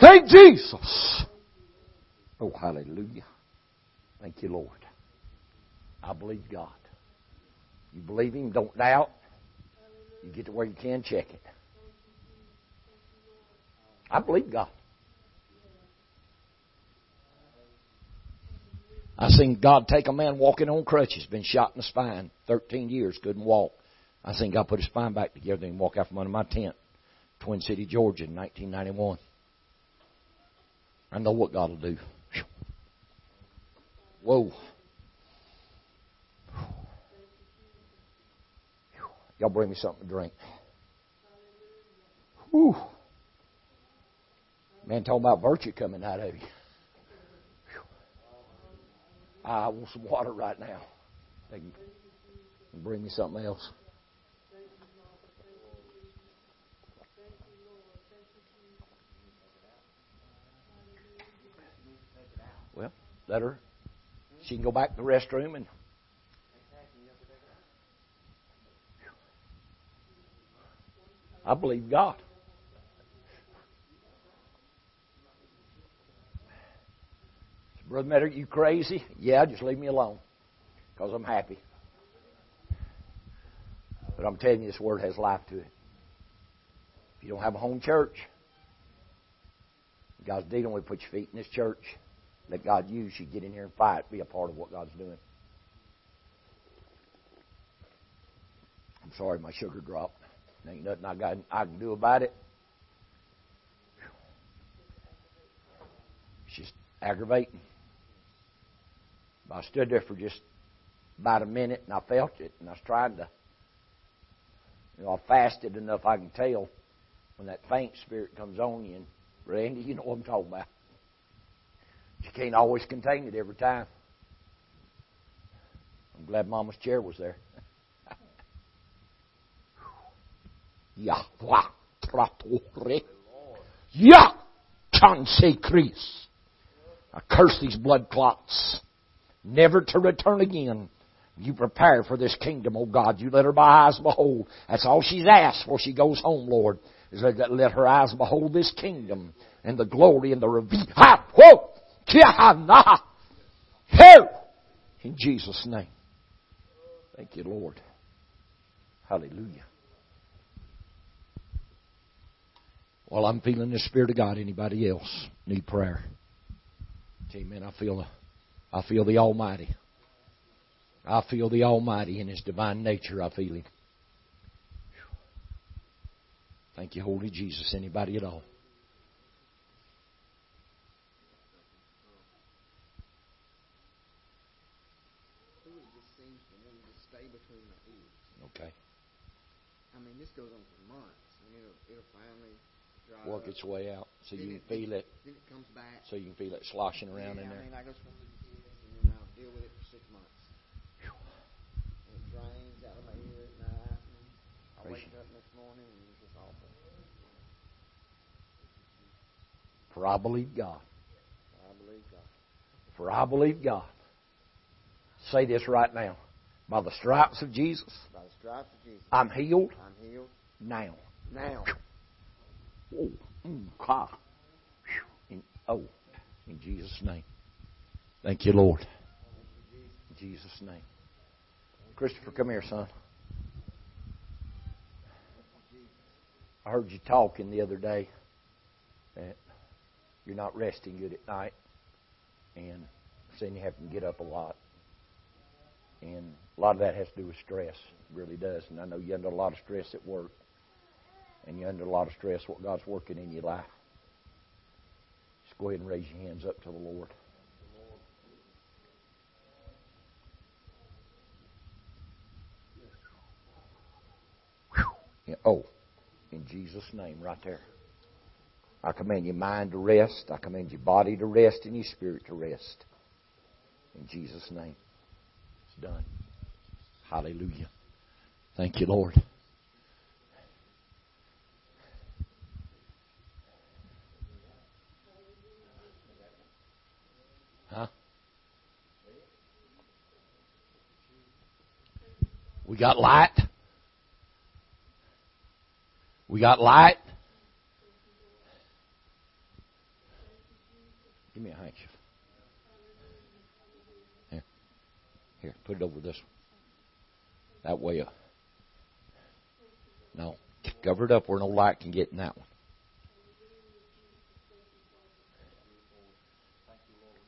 Thank Jesus. Oh, hallelujah. Thank you, Lord. I believe God. You believe Him, don't doubt. You get to where you can, check it. I believe God. I seen God take a man walking on crutches, been shot in the spine, 13 years, couldn't walk. I seen God put his spine back together and walk out from under my tent, Twin City, Georgia, in 1991. I know what God will do. Whoa. Y'all bring me something to drink. Whew. Man, talking about virtue coming out of you. I want some water right now. Thank you. Bring me something else. Well, let her. She can go back to the restroom and. I believe God. Brother Metter, you crazy? Yeah, just leave me alone. Because I'm happy. But I'm telling you, this word has life to it. If you don't have a home church, God's dealing with put your feet in this church. Let God use you. Get in here and fight. Be a part of what God's doing. I'm sorry my sugar dropped. Ain't nothing I, got, I can do about it. It's just aggravating. I stood there for just about a minute and I felt it and I was trying to, you know, I fasted enough I can tell when that faint spirit comes on you. And Randy, you know what I'm talking about. You can't always contain it every time. I'm glad Mama's chair was there. Yahweh tratore. Yah chanse Chris. I curse these blood clots. Never to return again. You prepare for this kingdom, oh God. You let her by eyes behold. That's all she's asked before she goes home, Lord. Is that let her eyes behold this kingdom and the glory and the reveal. In Jesus' name. Thank you, Lord. Hallelujah. Well, I'm feeling the Spirit of God. Anybody else need prayer? Amen. I feel, the, I feel the Almighty. I feel the Almighty in His divine nature. I feel Him. Thank you, Holy Jesus. Anybody at all? Okay. I mean, this goes on for months, and it'll it'll finally dry Work its way out so you can feel it. Then it comes back. So you can feel it sloshing around yeah, in I there. mean, I go smoke with the kids, and then I'll deal with it for six months. And it drains out of my ear at night, and I wake up next morning, and it's just awful. For I believe God. I believe God. For I believe God. Say this right now. By the stripes of Jesus, By the stripes of Jesus, I'm healed I'm healed now. now. Oh, mm, In, oh, in Jesus' name. Thank you, Lord. In Jesus' name. Christopher, come here, son. I heard you talking the other day that you're not resting good at night, and saying you have to get up a lot. And a lot of that has to do with stress. It really does. And I know you're under a lot of stress at work and you're under a lot of stress, what God's working in your life. Just go ahead and raise your hands up to the Lord. Oh, in Jesus' name, right there. I command your mind to rest. I command your body to rest and your spirit to rest. In Jesus' name. It's done. Hallelujah. Thank you, Lord. Huh? We got light. We got light. Give me a handkerchief. Here. Here, put it over this one. That way, uh, no. Cover it up where no light can get in that one.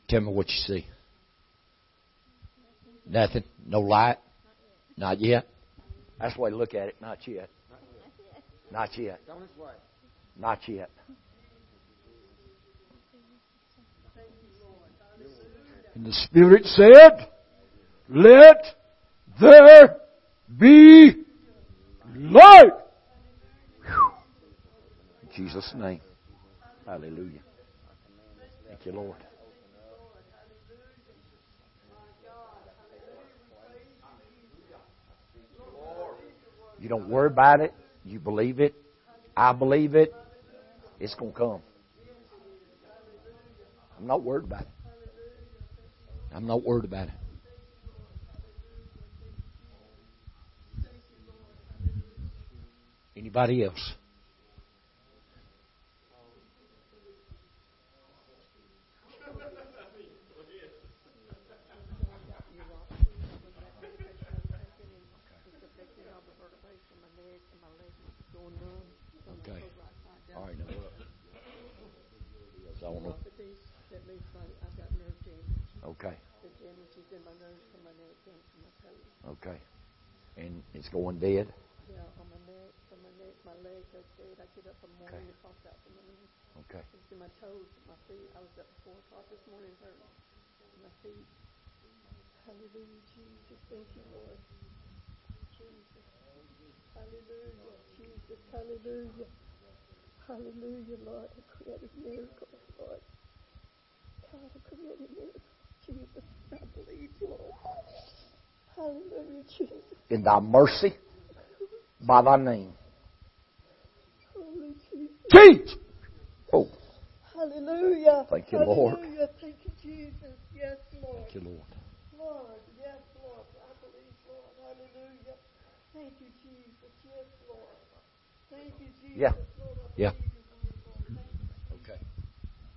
Tell me what you see. Nothing? No light? Not yet? That's the way to look at it. Not yet. Not yet. It's on its way. Not yet. And the Spirit said, Let there be light. Whew. In Jesus' name. Hallelujah. Thank you, Lord. You don't worry about it. You believe it. I believe it. It's going to come. I'm not worried about it. I'm not worried about it. Anybody else? Okay. All right, now look. Yes, I don't know. Means my, I've got nerve damage. Okay, The damage is in my nerves from my neck down to my toes. okay. And it's going dead? Yeah, on my neck, from my neck, my leg goes dead. I get up in the morning, Okay. it pops out from underneath. Okay. It's in my toes, my feet. I was up at four o'clock this morning, hurting my feet. Hallelujah, Jesus. Thank you, Lord. Jesus. Hallelujah, Jesus. Hallelujah. Hallelujah, Lord. The creative miracles, Lord. Try to commit him in. Jesus, I believe, Lord. Hallelujah, Jesus. In thy mercy, by thy name. Holy Jesus. Teach! Oh, Hallelujah. Thank you, Lord. Hallelujah. Thank you, Jesus. Yes, Lord. thank you, Lord. Lord, yes, Lord. I believe, Lord. Hallelujah. Thank you, Jesus. Yes, Lord. Thank you, Jesus. Yeah. Lord, I Yeah. believe you, Lord. Thank you. Okay.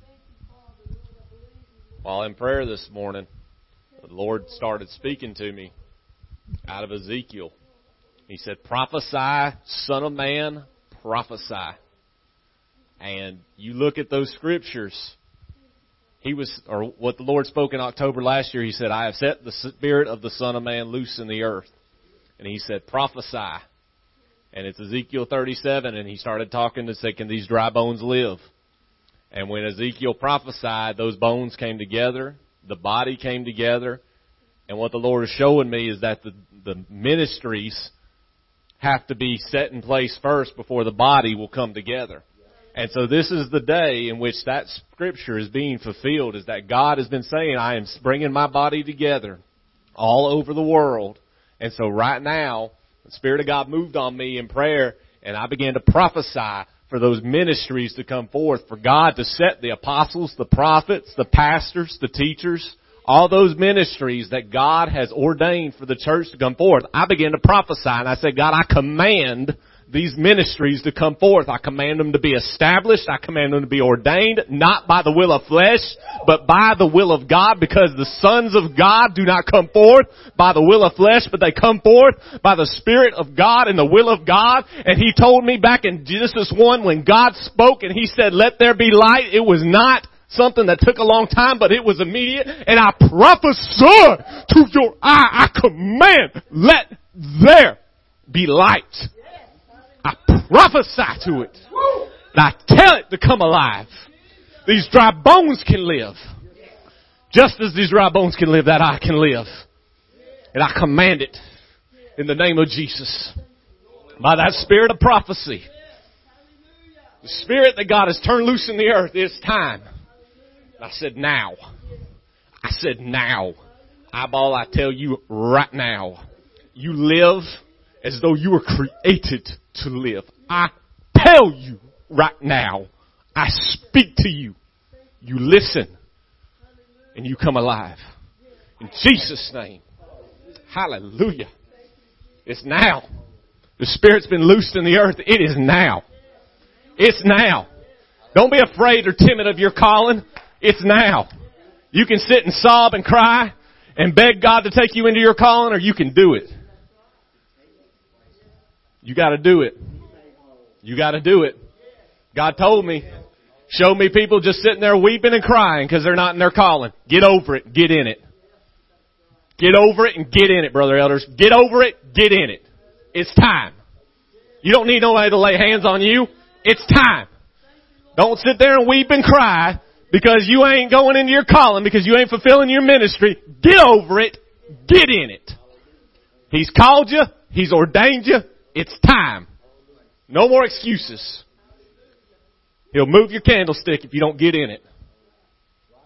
Thank you, Father. Lord, I believe you. Lord. While in prayer this morning, the Lord started speaking to me out of Ezekiel. He said, Prophesy, son of man, prophesy. And you look at those scriptures, he was, or what the Lord spoke in October last year, he said, I have set the spirit of the son of man loose in the earth. And he said, prophesy. And it's Ezekiel 37, and he started talking to say, can these dry bones live? And when Ezekiel prophesied, those bones came together, the body came together, and what the Lord is showing me is that the, the ministries have to be set in place first before the body will come together. And so this is the day in which that scripture is being fulfilled is that God has been saying, I am bringing my body together all over the world. And so right now, the Spirit of God moved on me in prayer and I began to prophesy for those ministries to come forth, for God to set the apostles, the prophets, the pastors, the teachers, all those ministries that God has ordained for the church to come forth. I began to prophesy and I said, God, I command these ministries to come forth. I command them to be established. I command them to be ordained, not by the will of flesh, but by the will of God, because the sons of God do not come forth by the will of flesh, but they come forth by the Spirit of God and the will of God. And He told me back in Genesis 1 when God spoke and He said, let there be light, it was not something that took a long time, but it was immediate. And I prophesy to your eye, I command, let there be light. I prophesy to it. I tell it to come alive. These dry bones can live. Just as these dry bones can live, that I can live. And I command it in the name of Jesus. By that spirit of prophecy. The spirit that God has turned loose in the earth, it's time. I said now. I said now. Eyeball, I tell you right now. You live as though you were created to live. I tell you right now. I speak to you. You listen. And you come alive. In Jesus' name. Hallelujah. It's now. The Spirit's been loosed in the earth. It is now. It's now. Don't be afraid or timid of your calling. It's now. You can sit and sob and cry and beg God to take you into your calling or you can do it. You gotta do it. You gotta do it. God told me, show me people just sitting there weeping and crying because they're not in their calling. Get over it. Get in it. Get over it and get in it, brother elders. Get over it. Get in it. It's time. You don't need nobody to lay hands on you. It's time. Don't sit there and weep and cry because you ain't going into your calling because you ain't fulfilling your ministry. Get over it. Get in it. He's called you. He's ordained you. It's time. No more excuses. He'll move your candlestick if you don't get in it.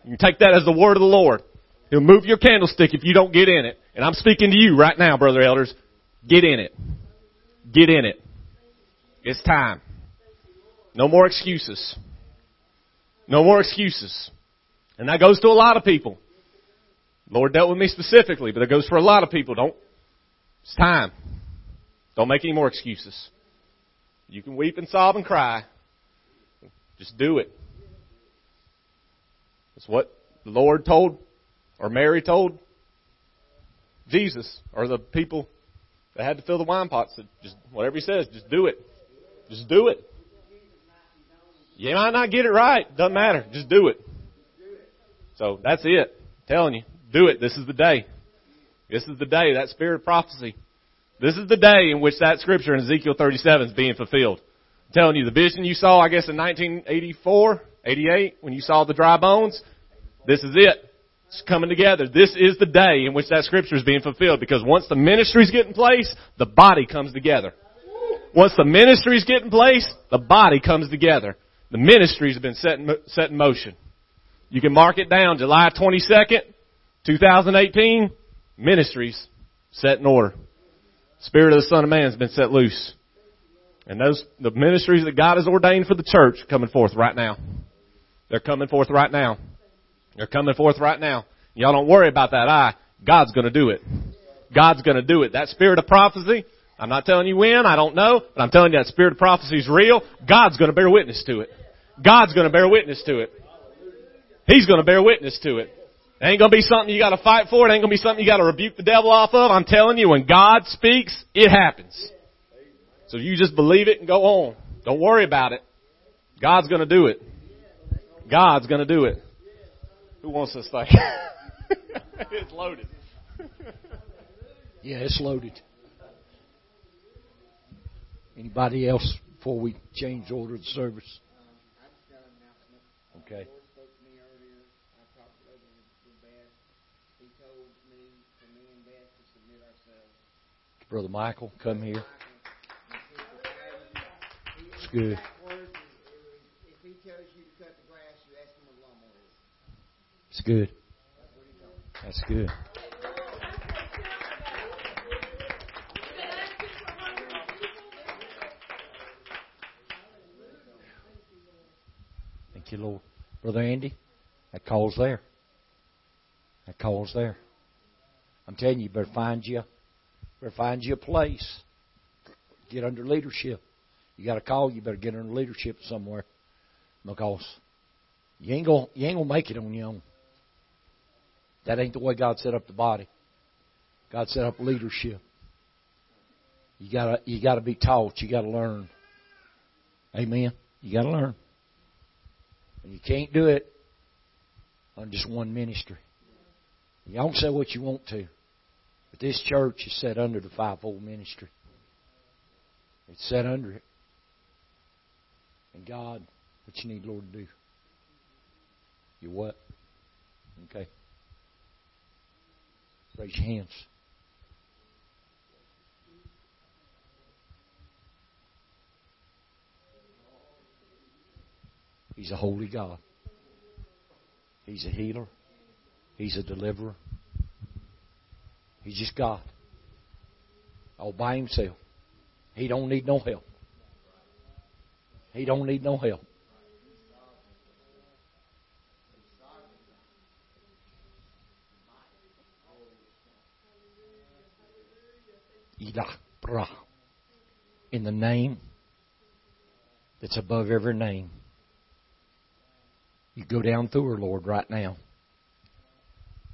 You take that as the word of the Lord. He'll move your candlestick if you don't get in it. And I'm speaking to you right now, brother elders. Get in it. Get in it. It's time. No more excuses. No more excuses. And that goes to a lot of people. Lord dealt with me specifically, but it goes for a lot of people. Don't, it's time. Don't make any more excuses. You can weep and sob and cry. Just do it. It's what the Lord told, or Mary told Jesus, or the people that had to fill the wine pots. Said, just whatever He says, just do it. Just do it. You might not get it right. Doesn't matter. Just do it. So that's it. I'm telling you, do it. This is the day. This is the day. That spirit of prophecy. This is the day in which that scripture in Ezekiel 37 is being fulfilled. I'm telling you, the vision you saw, I guess, in 1984, 88, when you saw the dry bones, this is it. It's coming together. This is the day in which that scripture is being fulfilled because once the ministries get in place, the body comes together. Once the ministries get in place, the body comes together. The ministries have been set in, set in motion. You can mark it down, July 22nd, 2018, ministries set in order. Spirit of the Son of Man has been set loose. And those, the ministries that God has ordained for the church coming forth right now. They're coming forth right now. They're coming forth right now. Y'all don't worry about that I. God's gonna do it. God's gonna do it. That spirit of prophecy, I'm not telling you when, I don't know, but I'm telling you that spirit of prophecy is real. God's gonna bear witness to it. God's gonna bear witness to it. He's gonna bear witness to it. It ain't gonna be something you gotta fight for. It ain't gonna be something you gotta rebuke the devil off of. I'm telling you, when God speaks, it happens. So you just believe it and go on. Don't worry about it. God's gonna do it. God's gonna do it. Who wants this *laughs* thing? it's loaded. Yeah, it's loaded. Anybody else before we change order of service? I just got an announcement. Okay. The Lord spoke to me earlier. I talked to Reverend with Beth. He told me for me and Beth to submit ourselves. Brother Michael, come here. It's good. If he tells you to cut the grass, you ask him what a lawnmower is. It's good. That's what he told me. That's good. Thank you, Lord. Brother Andy, that call's there. That call's there. I'm telling you, you better find you, better find you a place. Get under leadership. You got a call, you better get under leadership somewhere, because you ain't gonna you ain't gonna make it on your own. That ain't the way God set up the body. God set up leadership. You gotta you gotta be taught. You gotta learn. Amen. You gotta learn. And you can't do it on just one ministry. Y'all can say what you want to, but this church is set under the fivefold ministry. It's set under it. And God, what you need, Lord, to do? You what? Okay. Raise your hands. He's a holy God. He's a healer. He's a deliverer. He's just God. All by himself. He don't need no help. He don't need no help. In the name that's above every name. You go down through her, Lord, right now.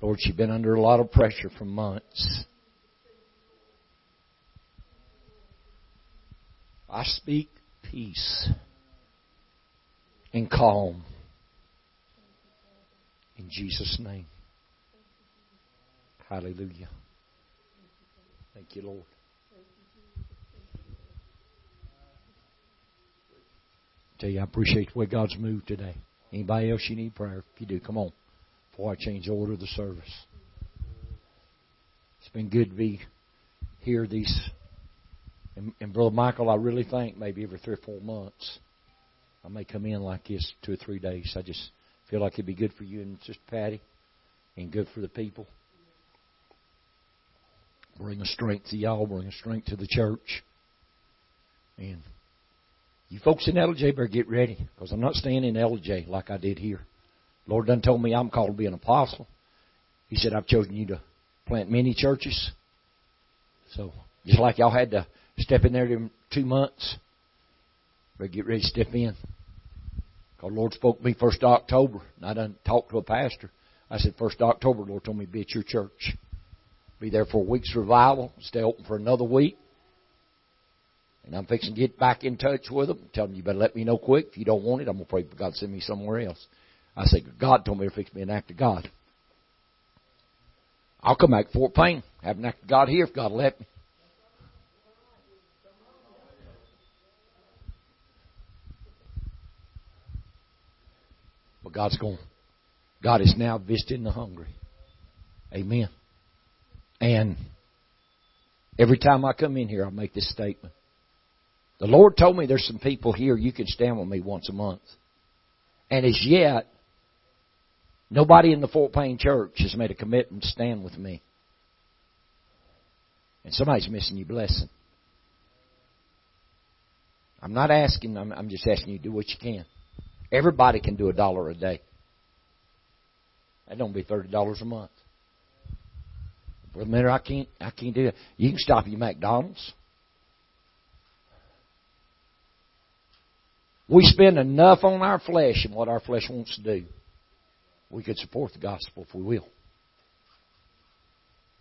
Lord, she's been under a lot of pressure for months. I speak peace and calm in Jesus' name. Hallelujah. Thank you, Lord. Tell you, I appreciate the way God's moved today. Anybody else you need prayer? If you do, come on. Before I change the order of the service. It's been good to be here these and, and Brother Michael, I really think maybe every three or four months I may come in like this two or three days. I just feel like it'd be good for you and Sister Patty and good for the people. Bring a strength to y'all, bring a strength to the church. And you folks in Ellijay better get ready because I'm not staying in Ellijay like I did here. Lord done told me I'm called to be an apostle. He said, I've chosen you to plant many churches. So, just like y'all had to step in there in two months, better get ready to step in. Because the Lord spoke to me first of October, and I done talked to a pastor. I said, first of October, the Lord told me to be at your church. Be there for a week's revival, stay open for another week. And I'm fixing to get back in touch with them. Tell them you better let me know quick. If you don't want it, I'm gonna pray for God to send me somewhere else. I said, God told me to fix me an act of God. I'll come back to Fort Payne, have an act of God here if God let me. But God's going. God is now visiting the hungry. Amen. And every time I come in here, I make this statement. The Lord told me there's some people here you can stand with me once a month. And as yet, Nobody in the Fort Payne church has made a commitment to stand with me. And somebody's missing your blessing. I'm not asking, I'm, I'm just asking you to do what you can. Everybody can do a dollar a day. That don't be thirty dollars a month. Brother Miller, I can't I can't do it. You can stop your McDonald's. We spend enough on our flesh and what our flesh wants to do. We could support the gospel if we will.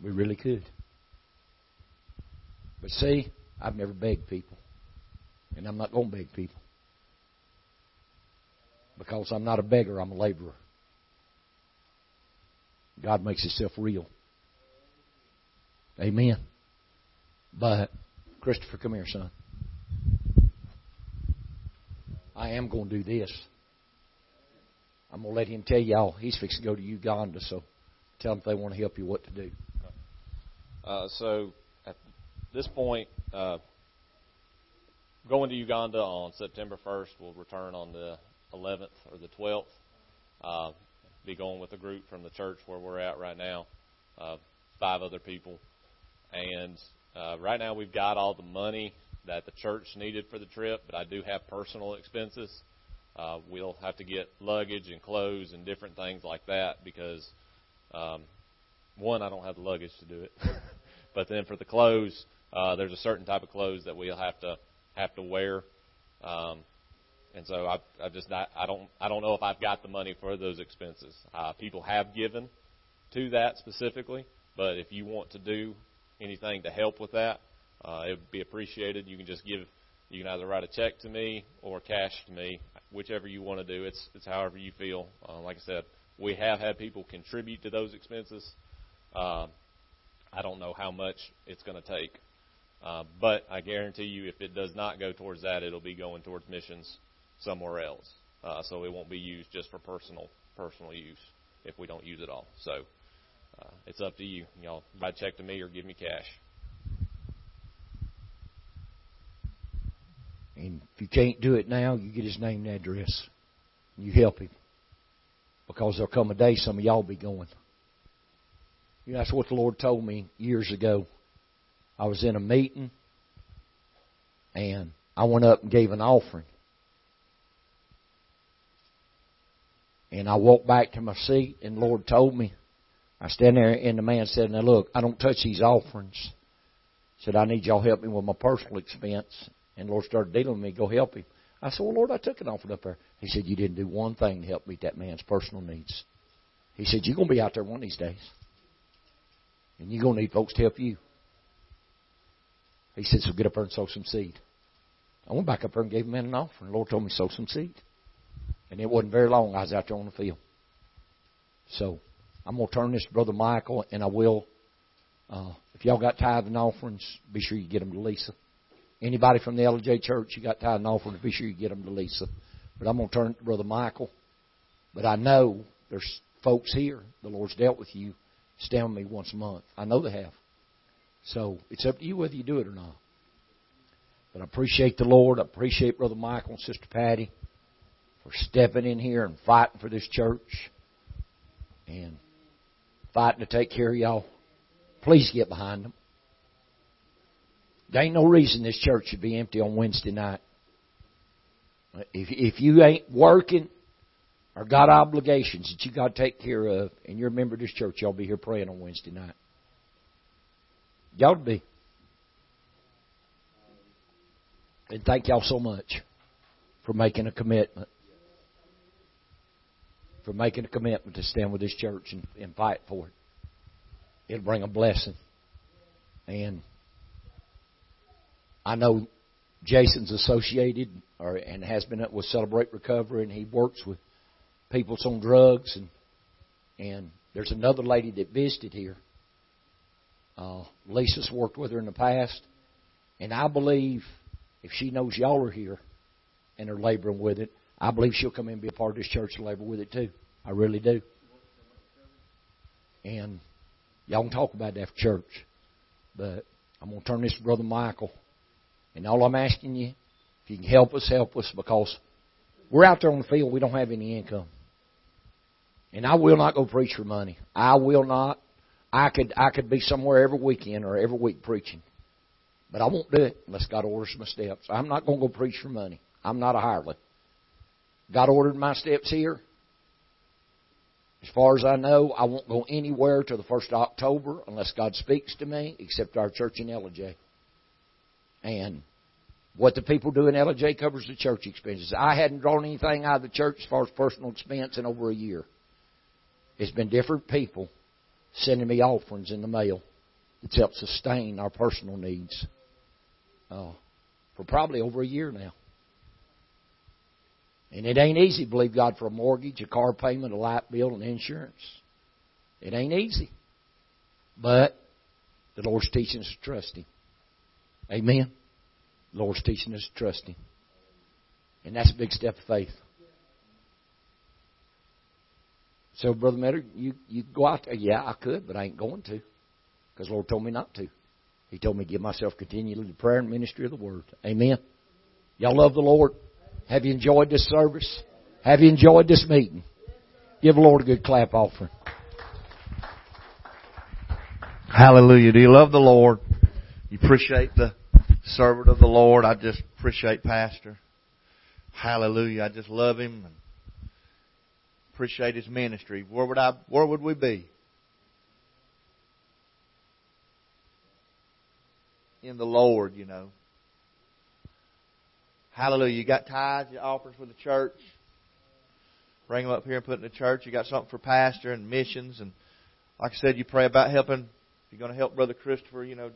We really could. But see, I've never begged people. And I'm not going to beg people. Because I'm not a beggar, I'm a laborer. God makes himself real. Amen. But, Christopher, come here, son. I am going to do this. I'm going to let him tell y'all he's fixing to go to Uganda, so tell them if they want to help you what to do. Uh, so at this point, uh, going to Uganda on September 1st. We'll return on the 11th or the 12th. Uh, be going with a group from the church where we're at right now, uh, five other people. And uh, right now we've got all the money that the church needed for the trip, but I do have personal expenses. Uh, we'll have to get luggage and clothes and different things like that because, um, one, I don't have the luggage to do it. *laughs* but then for the clothes, uh, there's a certain type of clothes that we'll have to have to wear. Um, and so I, I just not, I don't I don't know if I've got the money for those expenses. Uh, people have given to that specifically, but if you want to do anything to help with that, uh, it would be appreciated. You can just give. You can either write a check to me or cash to me, whichever you want to do. It's it's however you feel. Uh, like I said, we have had people contribute to those expenses. Uh, I don't know how much it's going to take, uh, but I guarantee you, if it does not go towards that, it'll be going towards missions somewhere else. Uh, so it won't be used just for personal personal use if we don't use it all. So uh, it's up to you. Y'all write a check to me or give me cash. And if you can't do it now, you get his name and address. You help him. Because there'll come a day some of y'all will be going. You know, that's what the Lord told me years ago. I was in a meeting and I went up and gave an offering. And I walked back to my seat and the Lord told me, I stand there and the man said, now look, I don't touch these offerings. Said, I need y'all help me with my personal expense. And the Lord started dealing with me, go help him. I said, well, Lord, I took an offering up there. He said, you didn't do one thing to help meet that man's personal needs. He said, you're going to be out there one of these days. And you're going to need folks to help you. He said, so get up there and sow some seed. I went back up there and gave him an offering. The Lord told me sow some seed. And it wasn't very long I was out there on the field. So I'm going to turn this to Brother Michael, and I will. Uh, if y'all got tithing offerings, be sure you get them to Lisa. Anybody from the Ellijay Church, you got tithing offerings, be sure you get them to Lisa. But I'm going to turn it to Brother Michael. But I know there's folks here. The Lord's dealt with you. Stand with me once a month. I know they have. So it's up to you whether you do it or not. But I appreciate the Lord. I appreciate Brother Michael and Sister Patty for stepping in here and fighting for this church and fighting to take care of y'all. Please get behind them. There ain't no reason this church should be empty on Wednesday night. If if you ain't working or got obligations that you got to take care of, and you're a member of this church, y'all be here praying on Wednesday night. Y'all be. And thank y'all so much for making a commitment. For making a commitment to stand with this church and, and fight for it. It'll bring a blessing. And I know Jason's associated or and has been with Celebrate Recovery and he works with people that's on drugs and and there's another lady that visited here. Uh, Lisa's worked with her in the past, and I believe if she knows y'all are here and are laboring with it, I believe she'll come in and be a part of this church and labor with it too. I really do. And y'all can talk about that for church, but I'm going to turn this to Brother Michael. And all I'm asking you, if you can help us, help us because we're out there on the field. We don't have any income. And I will not go preach for money. I will not. I could I could be somewhere every weekend or every week preaching. But I won't do it unless God orders my steps. I'm not going to go preach for money. I'm not a hireling. God ordered my steps here. As far as I know, I won't go anywhere till the first of October unless God speaks to me, except our church in Ellijay. And what the people do in Ellijay covers the church expenses. I hadn't drawn anything out of the church as far as personal expense in over a year. It's been different people sending me offerings in the mail that's helped sustain our personal needs uh, for probably over a year now. And it ain't easy believe God for a mortgage, a car payment, a light bill, and insurance. It ain't easy. But the Lord's teaching us to trust Him. Amen. The Lord's teaching us to trust Him. And that's a big step of faith. So, Brother Metter, you, you go out there. Yeah, I could, but I ain't going to. Because the Lord told me not to. He told me to give myself continually to prayer and ministry of the Word. Amen. Y'all love the Lord? Have you enjoyed this service? Have you enjoyed this meeting? Give the Lord a good clap offering. Hallelujah. Do you love the Lord? You appreciate the servant of the Lord. I just appreciate Pastor. Hallelujah. I just love him and appreciate his ministry. Where would I where would we be? In the Lord, you know. Hallelujah. You got tithes, your offerings for the church. Bring them up here and put in the church. You got something for pastor and missions. And like I said, you pray about helping. If you're going to help Brother Christopher, you know,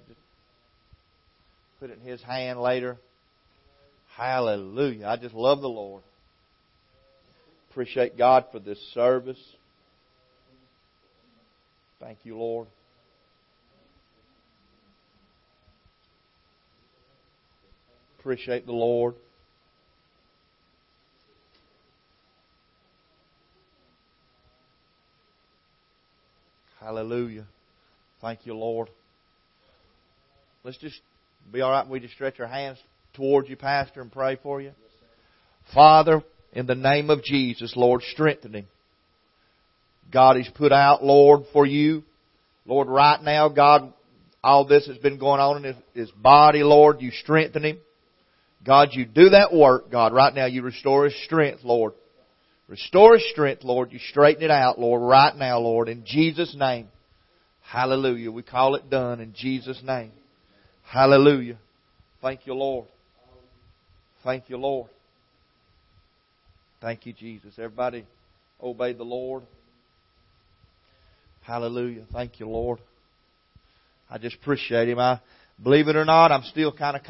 put it in his hand later. Hallelujah. I just love the Lord. Appreciate God for this service. Thank you, Lord. Appreciate the Lord. Hallelujah. Thank you, Lord. Let's just be all right we just stretch our hands towards you, Pastor, and pray for you. Father, in the name of Jesus, Lord, strengthen him. God, he's put out, Lord, for you. Lord, right now, God, all this has been going on in his, his body, Lord. You strengthen him. God, you do that work, God. Right now, you restore his strength, Lord. Restore his strength, Lord. You straighten it out, Lord, right now, Lord, in Jesus' name. Hallelujah. We call it done in Jesus' name. Hallelujah. Thank you, Lord. Thank you, Lord. Thank you, Jesus. Everybody obey the Lord. Hallelujah. Thank you, Lord. I just appreciate Him. I believe it or not, I'm still kind of